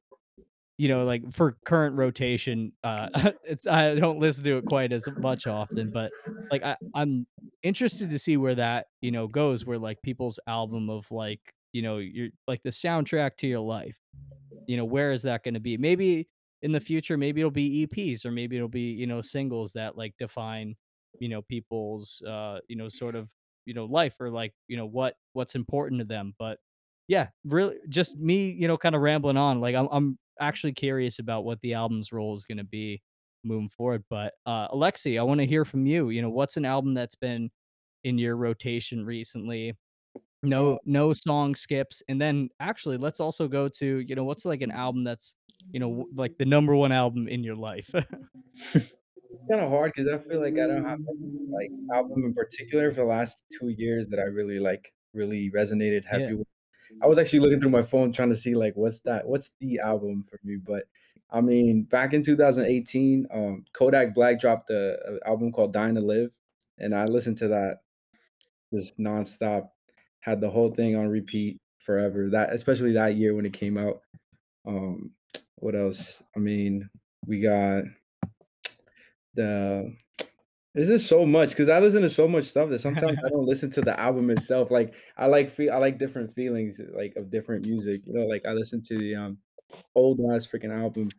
you know, like for current rotation, uh, (laughs) it's I don't listen to it quite as much often, but like I, I'm interested to see where that you know goes, where like people's album of like you know your like the soundtrack to your life you know, where is that gonna be? Maybe in the future, maybe it'll be EPs or maybe it'll be, you know, singles that like define, you know, people's uh, you know, sort of, you know, life or like, you know, what what's important to them. But yeah, really just me, you know, kind of rambling on. Like I'm I'm actually curious about what the album's role is gonna be moving forward. But uh Alexi, I want to hear from you. You know, what's an album that's been in your rotation recently no no song skips, and then actually, let's also go to, you know, what's like an album that's, you know, like the number 1 album in your life? Kinda hard because I feel like I don't have like, album in particular for the last 2 years that I really, like, really resonated Yeah. heavy with. I was actually looking through my phone trying to see, like, what's that what's the album for me, but, I mean, back in 2018, um, Kodak Black dropped a a album called Dying to Live, and I listened to that just nonstop, had the whole thing on repeat forever, that especially that year when it came out. Um, what else? I mean, we got the This is so much because I listen to so much stuff that sometimes I don't listen to the album itself. Like I like feel I like different feelings like of different music. You know, like I listen to the um old ass freaking album.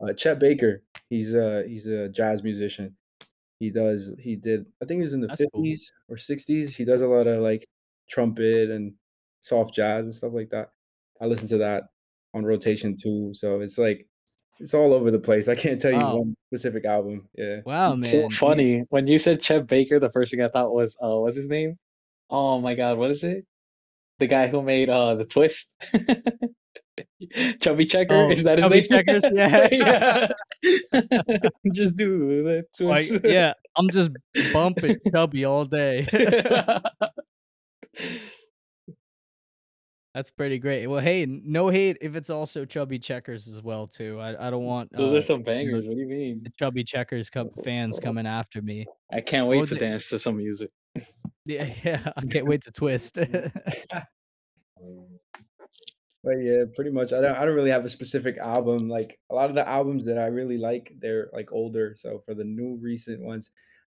Uh, Chet Baker, he's a he's a jazz musician. He does he did I think he was in the That's cool. 50s or 60s. He does a lot of like trumpet and soft jazz and stuff like that. I listen to that on rotation too. So it's like it's all over the place. I can't tell you Wow. one specific album. Yeah. Wow, It's so man. Funny. When you said Chet Baker, the first thing I thought was, uh, what's his name? Oh my God, what is it? The guy who made uh the twist. (laughs) Chubby Checker, Oh, is that his Chubby name? Checkers? (laughs) Yeah. Yeah. (laughs) Just do the Like, twist. yeah, I'm just bumping Chubby all day. That's pretty great. Well, hey, no hate if it's also Chubby Checkers as well too. I I don't want, Those are uh, some bangers. What do you the mean? Chubby Checkers co fans coming after me. I can't What wait was to it? dance to some music. Yeah, (laughs) yeah, I can't wait to (laughs) twist. (laughs) But yeah, pretty much. I don't I don't really have a specific album. Like a lot of the albums that I really like, they're like older. So for the new recent ones,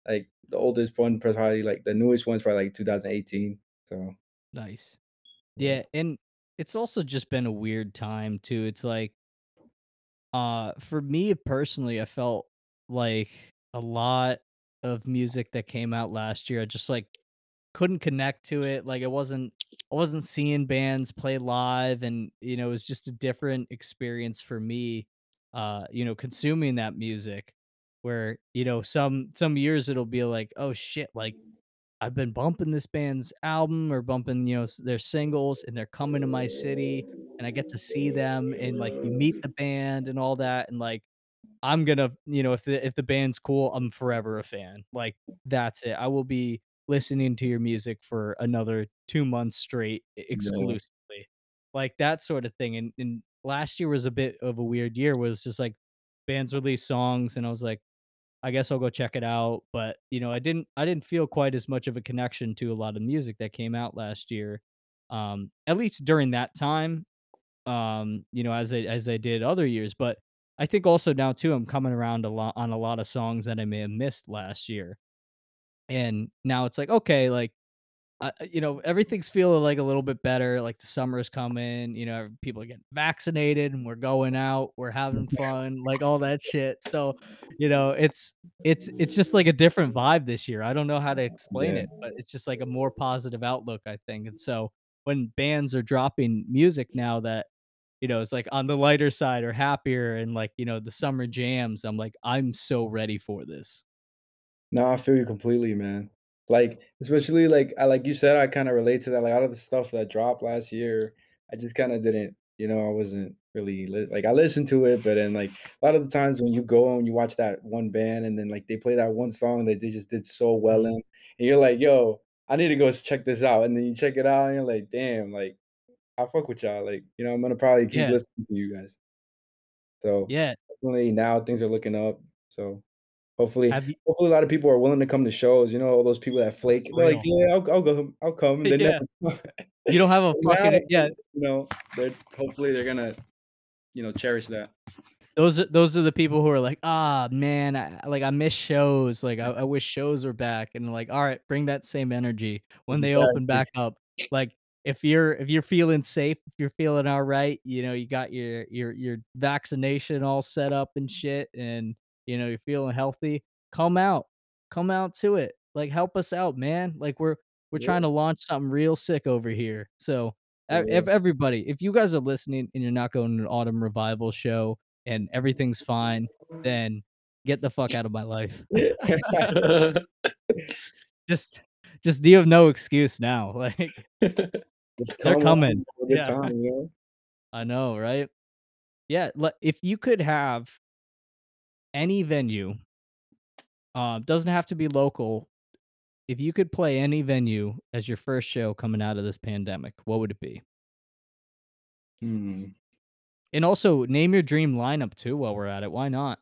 like the oldest one probably like the newest one's probably like 2018. So Nice. yeah. And it's also just been a weird time too. It's like, uh, for me personally, I felt like a lot of music that came out last year, I just like couldn't connect to it. Like it wasn't I wasn't seeing bands play live and you know, it was just a different experience for me uh, you know, consuming that music where, you know, some some years it'll be like, "Oh shit, like I've been bumping this band's album or bumping, you know, their singles and they're coming to my city and I get to see them and like you meet the band and all that and like I'm gonna, you know, if the if the band's cool, I'm forever a fan. Like that's it. I will be listening to your music for another 2 months straight Yeah. exclusively. Like that sort of thing. And and last year was a bit of a weird year, was just like bands released songs and I was like, I guess I'll go check it out. But, you know, I didn't I didn't feel quite as much of a connection to a lot of music that came out last year. Um, at least during that time um, you know, as I as I did other years. But I think also now too, I'm coming around a lot on a lot of songs that I may have missed last year. And now it's like, okay, like uh, you know, everything's feeling like a little bit better. Like the summer's coming, you know, people are getting vaccinated and we're going out, we're having (laughs) fun, like all that shit. So, you know, it's it's it's just like a different vibe this year. I don't know how to explain Yeah. it, but it's just like a more positive outlook, I think. And so when bands are dropping music now that you know, it's like on the lighter side or happier and like, you know, the summer jams, I'm like, I'm so ready for this. No, I feel you completely, man. Like, especially like I like you said, I kind of relate to that. Like, a lot of the stuff that dropped last year, I just kind of didn't, you know, I wasn't really li- like I listened to it, but then like a lot of the times when you go and you watch that one band and then like they play that one song that they just did so well in, Mhm. and you're like, yo, I need to go check this out, and then you check it out, and you're like, damn, like I fuck with y'all, like you know, I'm gonna probably keep Yeah. listening to you guys. So Yeah. definitely now things are looking up. So hopefully, you hopefully a lot of people are willing to come to shows. You know, all those people that flake. They're like, yeah, I'll, I'll go, I'll come, (laughs) they never. Yeah. (laughs) come. You don't have a now, fucking yeah, you know, they're hopefully they're gonna, you know, cherish that. those are those are the people who are like, "Ah, man, I like I miss shows. Like I, I wish shows were back." And like, "All right, bring that same energy when they open back up." Like if you're if you're feeling safe, if you're feeling all right, you know, you got your your your vaccination all set up and shit and you know, you're feeling healthy, come out. Come out to it. Like help us out, man. Like we're we're Yeah, trying to launch something real sick over here. So, e- real. if everybody, if you guys are listening and you're not going to an autumn revival show, and everything's fine, then get the fuck out of my life. (laughs) Just just you have no excuse now, (laughs) like, Just they're come coming. on a good Yeah, time, you know. I know, right? Yeah, le if you could have any venue, um, doesn't have to be local, if you could play any venue as your first show coming out of this pandemic, what would it be? Hmm, And also, name your dream lineup too while we're at it, why not?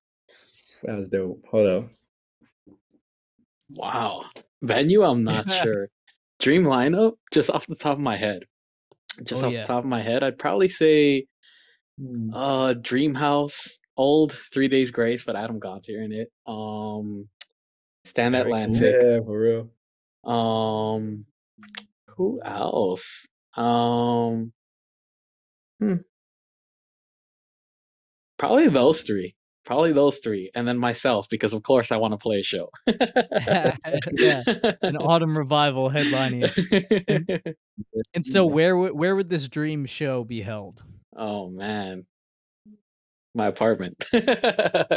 that was dope. Hold up. Wow. Venue, I'm (laughs) not sure. Dream lineup, just off the top of my head. Just Oh, off the top of my head, I'd probably say Hmm, uh Dream House, old Three Days Grace, but Adam Gontier in it. Um Stand Very cool. Atlantic. Yeah, for real. Um who else? Um hmm, probably those three. Probably those three. And then myself, because of course I want to play a show. Yeah, (laughs) an autumn revival headlining. And and so (laughs) where would where would this dream show be held? Oh man. My apartment. (laughs)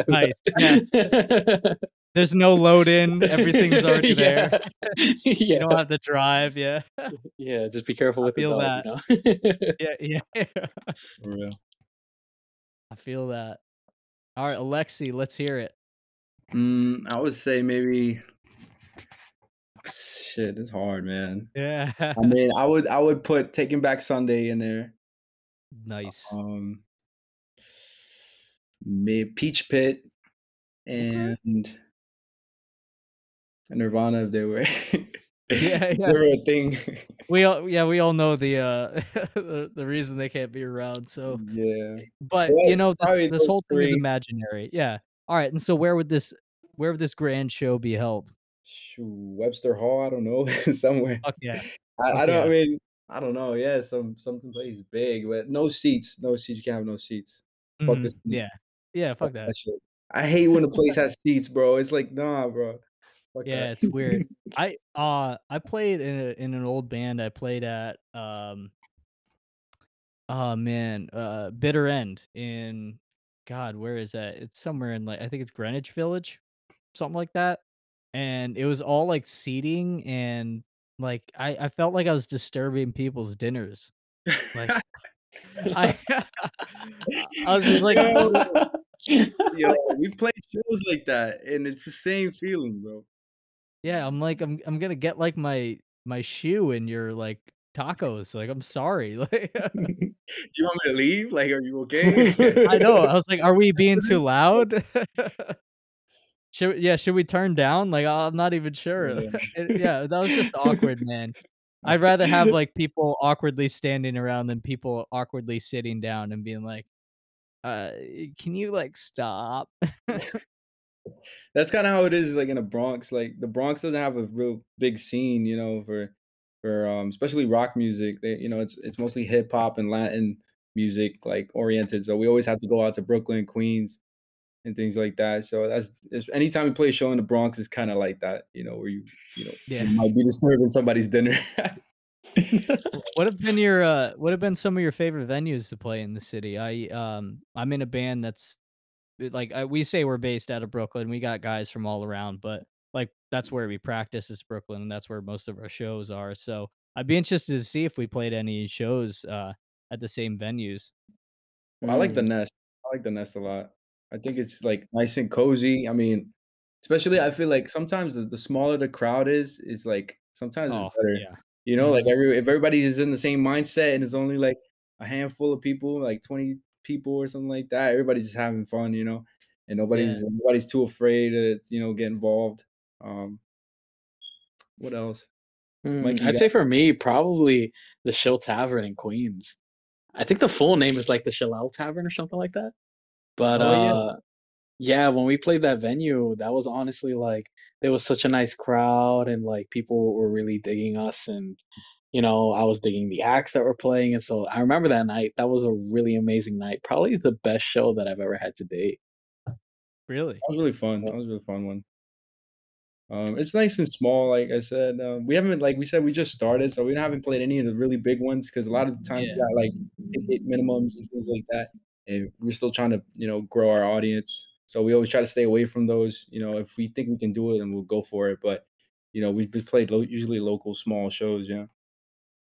Nice, yeah. There's no load in, everything's already (laughs) there. Yeah. You don't have to drive, yeah. Yeah, just be careful I with the feel dog, that. you know? Yeah, (laughs) yeah. For real. I feel that. Alright, Alexi, let's hear it. Mm, I would say maybe shit, it's hard, man. Yeah. I mean, I would I would put Taking Back Sunday in there. Nice. Um, may Peach Pit Okay. and Nirvana if they were (laughs) Yeah, (laughs) yeah. they were a thing. We all yeah, we all know (laughs) the, uh, the the reason they can't be around, so Yeah. but, Well, you know, this whole thing is imaginary. Yeah. Alright, and so where would this where would this grand show be held? Webster Hall, I don't know, somewhere. Fuck yeah. I I don't I mean, I don't know, yeah, some something place big, but no seats, no seats, you can't have no seats. Seats. Yeah. Yeah, Fuck that. that shit. I hate when a place has seats, bro. It's like, nah, bro. Fuck that. Yeah, it's weird. (laughs) I, uh, I played in a in an old band I played at, um oh, man, uh, Bitter End in God, where is that? It's somewhere in, like I think it's Greenwich Village, something like that, and it was all, like, seating and, like, I I felt like I was disturbing people's dinners. Like, (laughs) I (laughs) I was just like Yo, yo, we've played shows like that, and it's the same feeling, bro. yeah, I'm like, I'm I'm gonna get, like, my my shoe in your, like, tacos, like, I'm sorry, (laughs) like Do (laughs) uh you want me to leave? Like, are you okay? I know, I was like, "Are we being too loud?" Should yeah, should we turn down? Like, I'm not even sure. Yeah. It yeah, that was just awkward, man. I'd rather have, (laughs) like, people awkwardly standing around than people awkwardly sitting down and being like, "Uh, can you, like, stop?" (laughs) That's kinda how it is, like, in the Bronx, like, the Bronx doesn't have a real big scene, you know, for for, um, especially rock music, they you know, it's it's mostly hip hop and Latin music, like, oriented, so we always have to go out to Brooklyn, Queens, and things like that, so that's it's anytime we play a show in the Bronx, it's kinda like that, you know, where you you know, Yeah. you might be disturbing somebody's dinner. What have been your uh what have been some of your favorite venues to play in the city? I um I'm in a band that's like I, we say we're based out of Brooklyn. We got guys from all around, but like that's where we practice is Brooklyn and that's where most of our shows are. So I'd be interested to see if we played any shows uh at the same venues. I like the Mm. Nest. I like the Nest a lot. I think it's, like, nice and cozy. I mean, especially I feel like sometimes the the smaller the crowd is, is, like sometimes it's Oh, better. yeah. You know, like, Mhm. every if everybody is in the same mindset and it's only, like, a handful of people, like 20 people or something like that, everybody's just having fun, you know? And Yeah. nobody's nobody's too afraid to, you know, get involved. Um, what else? Mm, you I'd got say for me, probably the Shill Tavern in Queens. I think the full name is like the Shillelagh Tavern or something like that. But Oh yeah. uh yeah, when we played that venue, that was honestly like there was such a nice crowd and like people were really digging us and you know, I was digging the acts that were playing and so I remember that night. That was a really amazing night. Probably the best show that I've ever had to date. Really? that was really fun. That was a really fun one. Um, it's nice and small, like I said. Um, we haven't like we said, we just started, so we haven't played any of the really big ones because a lot of the times we Yeah. got like ticket minimums and things like that, and we're still trying to you know grow our audience. So we always try to stay away from those. You know, if we think we can do it, then we'll go for it. But you know, we've just played lo- usually local small shows. Yeah.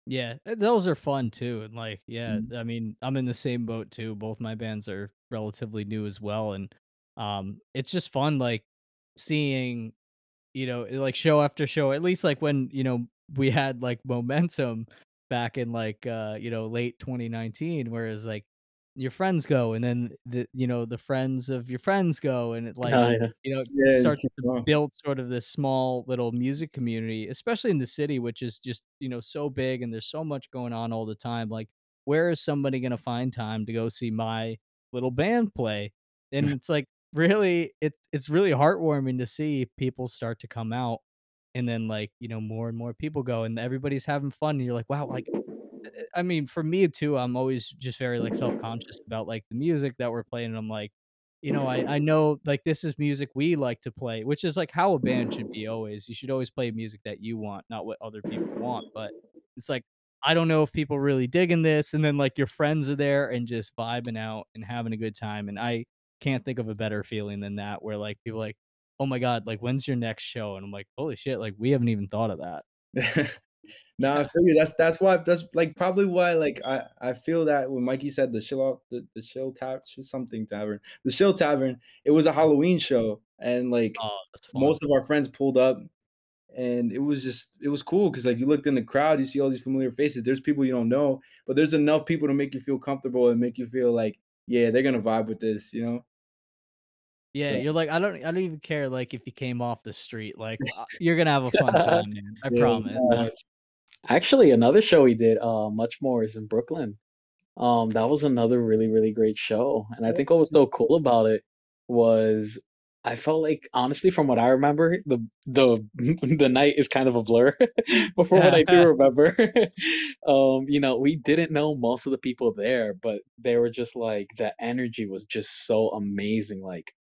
Yeah, uh, those are fun too, and like, yeah, Mhm. I mean, I'm in the same boat too. Both my bands are relatively new as well, and um, it's just fun, like seeing, you know, eh, like show after show. At least like when you know we had like momentum back in like uh, you know late 2019, whereas like your friends go, and then the you know the friends of your friends go, and it like Oh yeah. you know Yeah. starts to going. build sort of this small little music community, especially in the city, which is just, you know, so big and there's so much going on all the time. Like, where is somebody gonna find time to go see my little band play? And (laughs) it's like really it's it's really heartwarming to see people start to come out and then like, you know, more and more people go and everybody's having fun and you're like, wow, like I mean, for me too, I'm always just very like self-conscious about like the music that we're playing. And I'm like, you know, I I know like this is music we like to play, which is like how a band should be always. You should always play music that you want, not what other people want. But it's like I don't know if people really digging this, and then like your friends are there and just vibing out and having a good time. And I can't think of a better feeling than that, where like people like, oh my god, like when's your next show? And I'm like, holy shit, like we haven't even thought of that. (laughs) (laughs) No, I feel you. That's that's why that's like probably why like I I feel that when Mikey said the chill the the chill tavern something tavern the chill tavern it was a Halloween show and like Oh, most of our friends pulled up and it was just it was cool because like you looked in the crowd you see all these familiar faces there's people you don't know but there's enough people to make you feel comfortable and make you feel like yeah they're gonna vibe with this you know? Yeah, you're like, I don't I don't even care, like, if you came off the street, like, uh, you're gonna have a fun (laughs) time, man, I yeah promise. Actually, another show we did, uh, Muchmore's in Brooklyn. Um, that was another really, really great show. And I think what was so cool about it was I felt like honestly from what I remember, the the (laughs) the night is kind of a blur. (laughs) But from what I do (laughs) remember, um, you know, we didn't know most of the people there, but they were just like the energy was just so amazing. Like,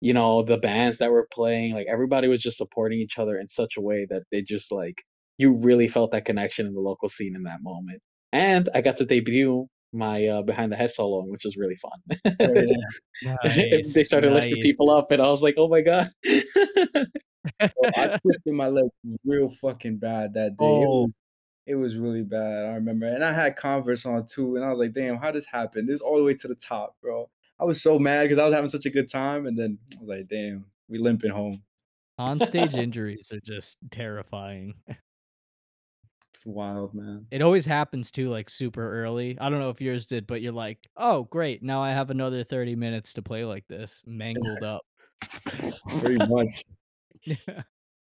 you know, the bands that were playing, like everybody was just supporting each other in such a way that they just like you really felt that connection in the local scene in that moment. And I got to debut my uh, behind the head solo, which was really fun. oh yeah (laughs) And they Nice, started lifting people up, and I was like, "Oh my god!" Bro, I (laughs) twisted my leg real fucking bad that day. It Oh, was it was really bad, I remember, and I had Converse on too, and I was like, "Damn, how this happened?" This all the way to the top, bro. I was so mad because I was having such a good time, and then I was like, "Damn, we limping home." on-stage injuries are just terrifying. (laughs) It's wild, man. It always happens too, like, super early. I don't know if yours did, but you're like, "Oh, great, now I have another 30 minutes to play like this, mangled up." (laughs) Pretty (laughs) much.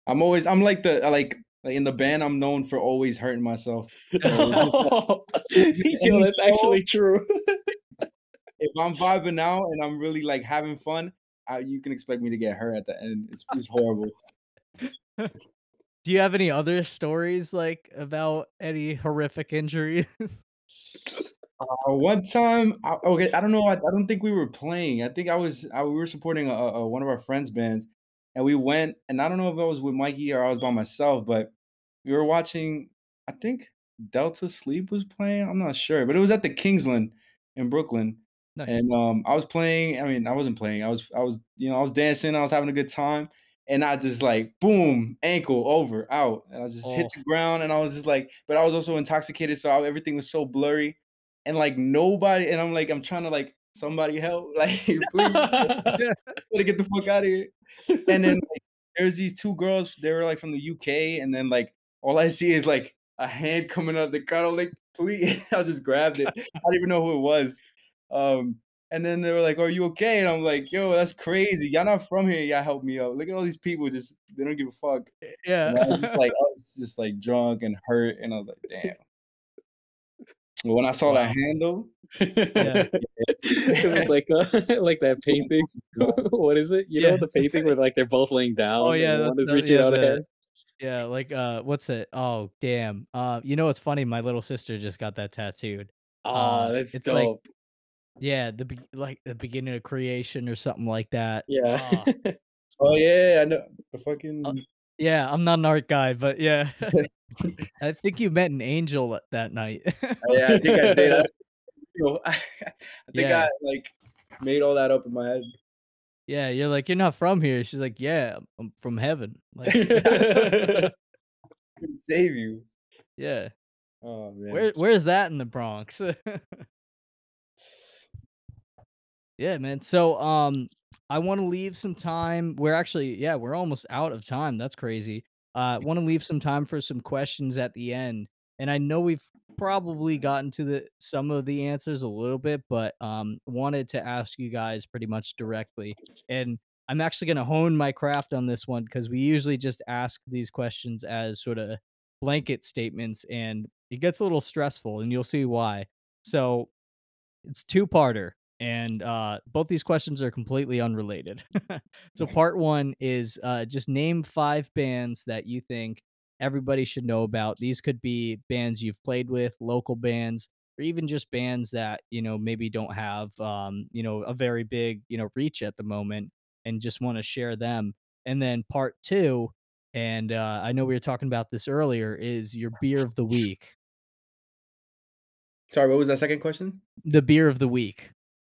I'm always I'm like the like like in the band, I'm known for always hurting myself. So (laughs) Yo, that's show, actually true. if I'm vibing out and I'm really like having fun, I, you can expect me to get hurt at the end. It's it's horrible. Do you have any other stories, like, about any horrific injuries? (laughs) Uh, one time, I, okay, I don't know. I, I don't think we were playing. I think I was. I, we were supporting a, a, one of our friends' bands, and we went. And I don't know if I was with Mikey or I was by myself, but we were watching. I think Delta Sleep was playing. I'm not sure, but it was at the Kingsland in Brooklyn. Nice. And um, I was playing. I mean, I wasn't playing. I was, I was, you know, I was dancing. I was having a good time, and I just like boom, ankle over, out, and I just hit Oh. the ground, and I was just like, but I was also intoxicated, so I, everything was so blurry, and like nobody, and I'm like, I'm trying to like somebody help, (laughs) like please, Yeah. (laughs) (laughs) gotta get the fuck out of here. And then like, there's these two girls. They were like from the UK, and then like all I see is like a hand coming out of the crowd. I'm like, please, I just grabbed it. I didn't even know who it was. Um, and then they were like, "Are you okay?" And I'm like, "Yo, that's crazy. Y'all not from here. Y'all help me out. Look at all these people. Just they don't give a fuck." yeah. And I was just like, (laughs) I was just like drunk and hurt, and I was like, "Damn." When I saw Wow. that handle, Yeah. (laughs) it was like uh, (laughs) like that painting. what is it? You Yeah. know the painting where like they're both laying down. Oh yeah, one is reaching yeah, out the- ahead. Yeah, like uh what's it? Oh, damn. Uh you know what's funny? My little sister just got that tattooed. Oh, uh, that's it's like- dope. Yeah, the be- like the beginning of creation or something like that. yeah. Ah, (laughs) oh yeah, I know the fucking. Uh, yeah, I'm not an art guy, but yeah. (laughs) (laughs) I think you met an angel that- night. Oh, yeah, I think I did. I, you know, I think Yeah. I like made all that up in my head. yeah, you're like, you're not from here. She's like, yeah, I'm from heaven. Like, save you. yeah. Oh man. Where where's that in the Bronx? Yeah, man. So um I want to leave some time. We're actually yeah, we're almost out of time. That's crazy. Uh (laughs) want to leave some time for some questions at the end. And I know we've probably gotten to the some of the answers a little bit, but um wanted to ask you guys pretty much directly. And I'm actually going to hone my craft on this one because we usually just ask these questions as sort of blanket statements and it gets a little stressful and you'll see why. So it's two-parter and uh both these questions are completely unrelated. (laughs) so (laughs) part 1 is uh just name 5 bands that you think everybody should know about. These could be bands you've played with, local bands, or even just bands that, you know, maybe don't have um, you know, a very big, you know, reach at the moment and just want to share them. And then part 2 and uh, I know we were talking about this earlier, is your beer of the week. Sorry, what was that second question? The beer of the week.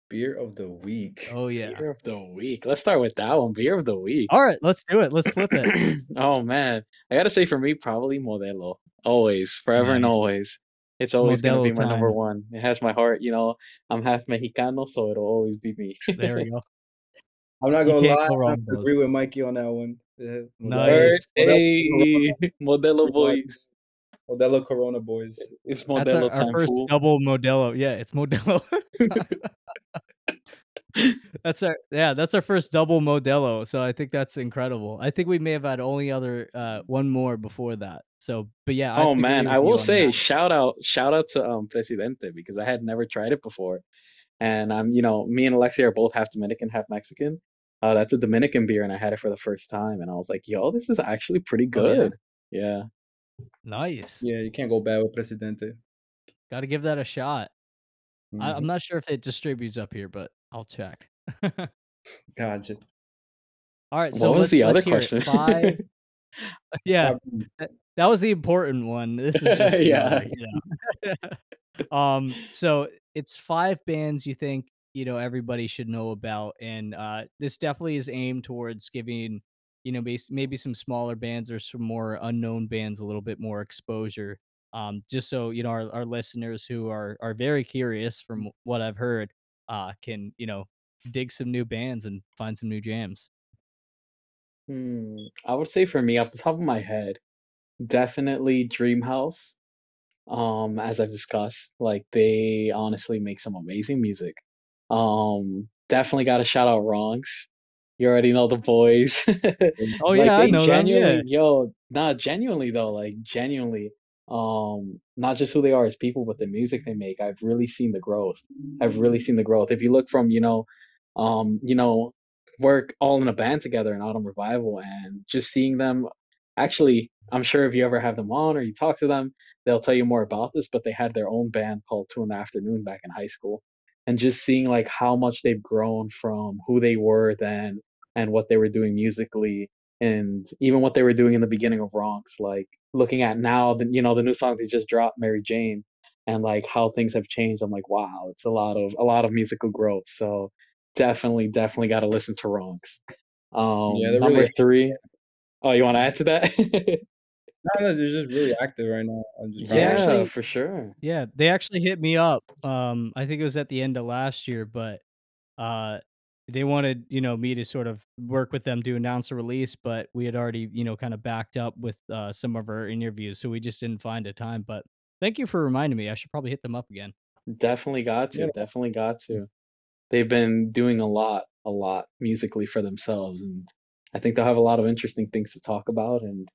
Beer of the week. Oh yeah. Beer of the week. Let's start with that one. Beer of the week. All right, let's do it. Let's flip it. (clears throat) oh man, I gotta say for me, probably Modelo. Always, forever and always. It's always gonna be Modelo my number one. It has my heart. You know, I'm half Mexicano, so it'll always be me. (laughs) There we go. (laughs) I'm not gonna lie. go I wrong have to agree with Mikey on that one. Yeah, Nice. Hey, Modelo Modelo. boys. Modelo Corona boys. It's Modelo our, our time, first fool. double Modelo. Yeah, it's Modelo. (laughs) that's our yeah, that's our first double Modelo. So I think that's incredible. I think we may have had only other uh one more before that. So, but yeah, I Oh have man, I will say that. shout out shout out to um Presidente because I had never tried it before. And I'm, you know, me and Alexia are both half Dominican, half Mexican. Uh that's a Dominican beer and I had it for the first time and I was like, yo, this is actually pretty Oh, yeah? good. Yeah. Nice. Yeah, you can't go bad with Presidente. Got to give that a shot. I, I'm Mhm. not sure if it distributes up here, but I'll check. (laughs) Gotcha. All right, so What was the other let's hear it. question? Five. (laughs) yeah, that, was the important one. This is just (laughs) Yeah. you know. um, so it's five bands you think you know everybody should know about, and uh, this definitely is aimed towards giving you know maybe some smaller bands or some more unknown bands a little bit more exposure. Um, just so you know our, our listeners who are are very curious from what I've heard, uh, can you know dig some new bands and find some new jams. Hmm, I would say for me, off the top of my head, definitely Dreamhouse. Um, as I've discussed, like they honestly make some amazing music. Um, definitely got to shout out Wrongs. You already know the boys. (laughs) Oh Like yeah, I know them. Yeah. genuinely, yo, nah, genuinely though, like genuinely, um, not just who they are as people, but the music they make. I've really seen the growth. I've really seen the growth. If you look from, you know, um, you know, work all in a band together in Autumn Revival and just seeing them actually, I'm sure if you ever have them on or you talk to them, they'll tell you more about this, but they had their own band called Two in the Afternoon back in high school. And just seeing like how much they've grown from who they were then and what they were doing musically and even what they were doing in the beginning of Ronx, like looking at now, the you know the new song they just dropped, Mary Jane, and like how things have changed. I'm like, wow, it's a lot of a lot of musical growth. So definitely, definitely got to listen to Ronx. Um, Yeah, number really three. Oh, you want to add to that? (laughs) no, no, they're just really active right now. I'm just They proud of them. yeah, actually for sure. yeah, they actually hit me up. Um, I think it was at the end of last year, but uh they wanted, you know, me to sort of work with them to announce a release, but we had already, you know, kind of backed up with uh some of our interviews, so we just didn't find a time. But thank you for reminding me. I should probably hit them up again. Definitely got Yeah, to. Definitely got to. They've been doing a lot, a lot musically for themselves, and I think they'll have a lot of interesting things to talk about. And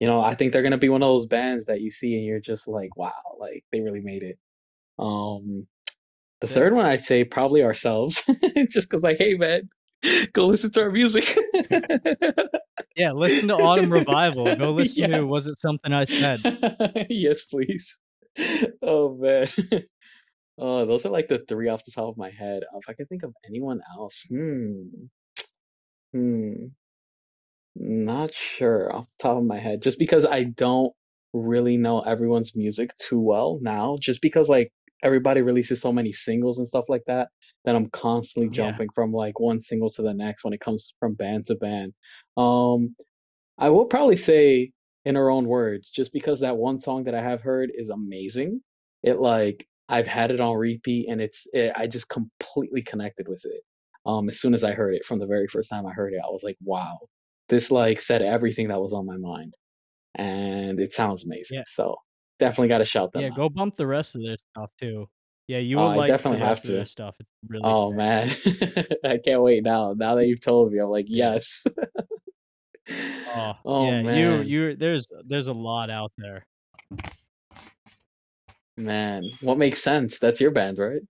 you know, I think they're gonna be one of those bands that you see and you're just like, wow, like they really made it. Um, the third one I'd say probably ourselves, (laughs) just because like, hey man, (laughs) go listen to our music. (laughs) Yeah, listen to Autumn Revival. Go listen Yeah. to Was It Something I Said? Yes, please. Oh man. Oh, those are like the three off the top of my head. If I can think of anyone else, hmm, hmm, not sure off the top of my head. Just because I don't really know everyone's music too well now, just because like everybody releases so many singles and stuff like that, that I'm constantly Yeah. jumping from like one single to the next when it comes from band to band. Um, I will probably say in her own words, just because that one song that I have heard is amazing. It like I've had it on repeat and it's it, I just completely connected with it. Um, as soon as I heard it from the very first time I heard it, I was like, wow, this like said everything that was on my mind, and it sounds amazing. Yeah. So definitely got to shout them Yeah, out. go bump the rest of their stuff too. Yeah, you Oh, will I like the definitely have rest of their to. stuff. It's really Oh sick. man, (laughs) I can't wait now. Now that (laughs) you've told me, I'm like, yes. Oh, (laughs) Oh yeah, you you there's there's a lot out there. Man, what makes sense? That's your band, right?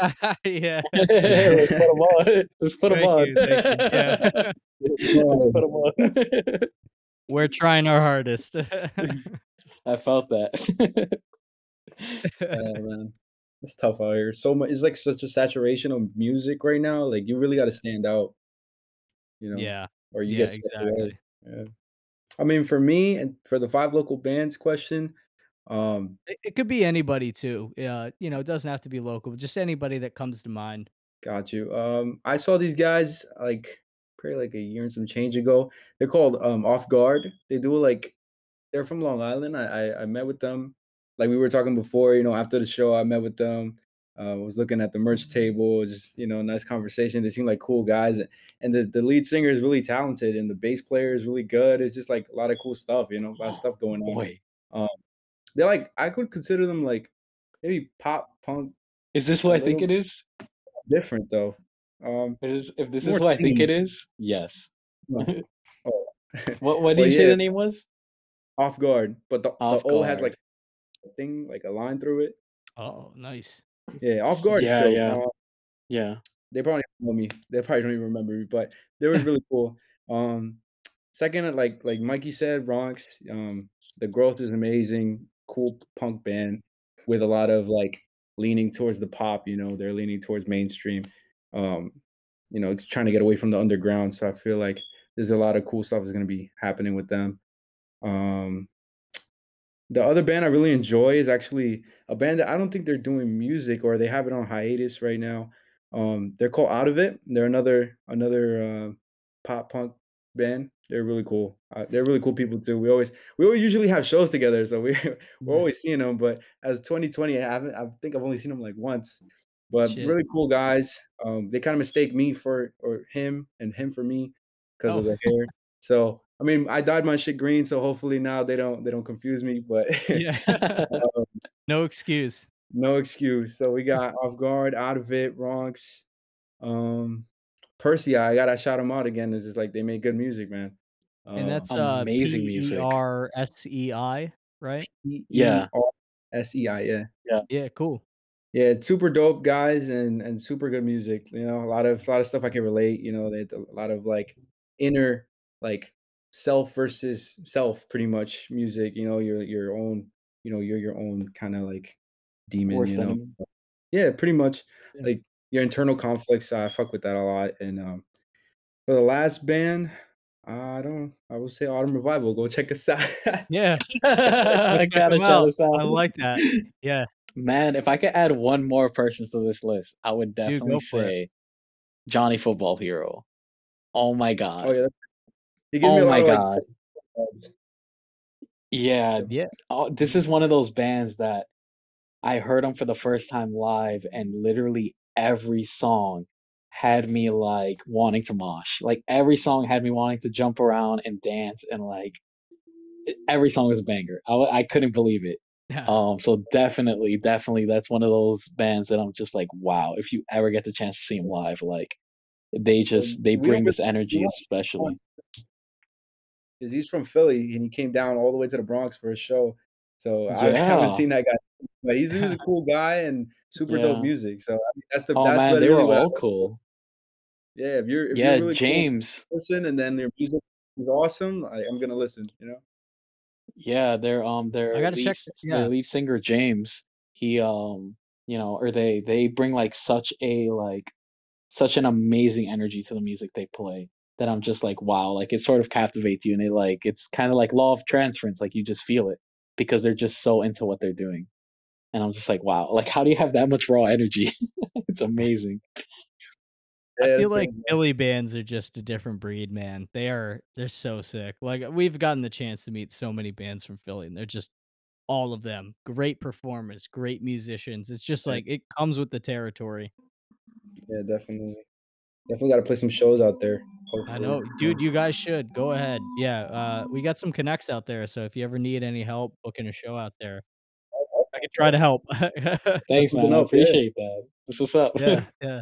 (laughs) yeah. (laughs) Let's put them on. Let's put them on. you. Yeah. (laughs) Let's put them on. We're trying our hardest. I felt that. Yeah, oh, man. It's tough out here. So much. It's like such a saturation of music right now. Like you really got to stand out, you know, yeah. or you Yeah, get exactly. Yeah. I mean, for me and for the five local bands question, um, It, it could be anybody too. Yeah, you know, it doesn't have to be local, just anybody that comes to mind. got you. Um, I saw these guys like probably like a year and some change ago. They're called um Off Guard. They do like they're from Long Island. I, I I met with them. Like we were talking before, you know, after the show, I met with them. Uh, was looking at the merch table, just you know, nice conversation. They seem like cool guys, and the, the lead singer is really talented, and the bass player is really good. It's just like a lot of cool stuff, you know, a lot of stuff going on. Boy, Um, they're like I could consider them like maybe pop punk, is this what I think it is? different though. Um, It is if this is what I think it is, yes. No. (laughs) Oh. What what did you say the name was? off guard, but the the Off O has like a thing, like a line through it. Oh, nice. Yeah, off guard Yeah, dope. yeah, Uh, yeah. they probably don't know me. They probably don't even remember me, but they were really cool. Um, second, like like Mikey said, Ronx. Um, the growth is amazing. Cool punk band with a lot of like leaning towards the pop. You know, they're leaning towards mainstream. Um, you know, trying to get away from the underground. So I feel like there's a lot of cool stuff is going to be happening with them. Um, the other band I really enjoy is actually a band that I don't think they're doing music or they have it on hiatus right now. Um, they're called Out of It. They're another another uh, pop punk band. They're really cool. Uh, they're really cool people too. We always we always usually have shows together, so we (laughs) we're always seeing them. But as 2020, I haven't. I think I've only seen them like once. But Shit. really cool guys. Um, they kind of mistake me for or him and him for me because of Oh, the hair. So I mean, I dyed my shit green, so hopefully now they don't they don't confuse me. But (laughs) yeah. (laughs) um, no excuse. no excuse. So we got off guard, out of it, Ronx, um, Percy. I gotta shout them out again. It's just like they make good music, man. And Um, that's uh Amazing music. R S E I, right? Yeah, R S E I. Yeah, yeah. Yeah, cool. yeah. It's super dope guys and and super good music. You know, a lot of a lot of stuff I can relate. You know, they had a lot of like inner like self versus self, pretty much music. You know, your your own. You know, you're your own kind of like demon. You know. enemy. Yeah, pretty much. Yeah. Like your internal conflicts, I fuck with that a lot. And um, for the last band, Uh, I don't. I would say Autumn Revival. Go check us (laughs) out. Yeah, (laughs) I gotta 'em shout out. us out. I like that. (laughs) Yeah, Man, if I could add one more person to this list, I would definitely go for it. say Johnny Football Hero. Oh my oh god. yeah. that's- He me Oh a lot my of like. god. Yeah, yeah. oh, this is one of those bands that I heard them for the first time live, and literally every song had me like wanting to mosh. Like every song had me wanting to jump around and dance, and like every song was a banger. I couldn't believe it. Yeah. (laughs) Um, so definitely, definitely, that's one of those bands that I'm just like, wow. If you ever get the chance to see them live, like they just they bring this energy, especially. Because he's from Philly and he came down all the way to the Bronx for a show. So I (laughs) haven't seen that guy, but he's, he's a (laughs) cool guy and super dope music. So I mean, that's the Oh that's man, what they really were all cool. Yeah, if you're if Yeah, you're really cool James. person and then their music is awesome, I, I'm gonna listen. You know. Yeah, they're um their gotta lead, check- yeah. their lead singer James, he um you know, or they they bring like such a like such an amazing energy to the music they play that I'm just like wow, like it sort of captivates you and it like it's kind of like law of transference, like you just feel it because they're just so into what they're doing. And I'm just like wow, like how do you have that much raw energy? (laughs) It's amazing. I feel like crazy. Philly bands are just a different breed, man. They are they're so sick. Like we've gotten the chance to meet so many bands from Philly, and they're just all of them great performers, great musicians. It's just like it comes with the territory. Yeah, definitely. Definitely got to play some shows out there. I know, dude. You guys should go ahead. Yeah, uh, we got some connects out there, so if you ever need any help booking a show out there, I could try to help. (laughs) Thanks, man. I yeah. appreciate that. This what's up. yeah, (laughs) yeah.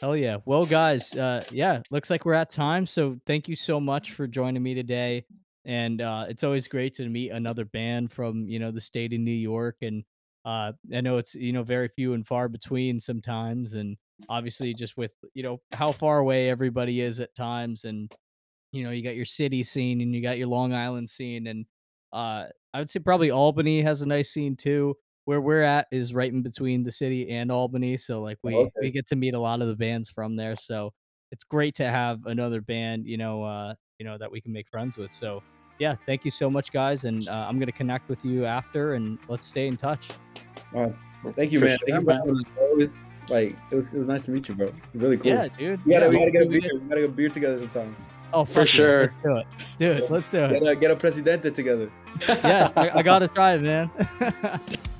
Hell yeah. Well, guys, uh, yeah, looks like we're at time. So thank you so much for joining me today. And uh, it's always great to meet another band from you know the state of New York. And uh, I know it's you know very few and far between sometimes, and obviously just with you know how far away everybody is at times, and you know you got your city scene and you got your Long Island scene, and uh, I would say probably Albany has a nice scene too where we're at is right in between the city and Albany, so like we okay. we get to meet a lot of the bands from there. So it's great to have another band, you know, uh, you know that we can make friends with. So yeah, thank you so much, guys, and uh, I'm gonna connect with you after, and let's stay in touch. Uh, thank you, man. Thank you for having us, bro. It- Like it was, it was nice to meet you, bro. Really cool. Yeah, dude. We gotta, yeah, we gotta get a hopefully we beer. We gotta get a beer together sometime. Oh, For fuck yeah, sure. Let's do it, dude. Let's do it. Get a, get a presidente together. yes, I, I gotta (laughs) try it, man. (laughs)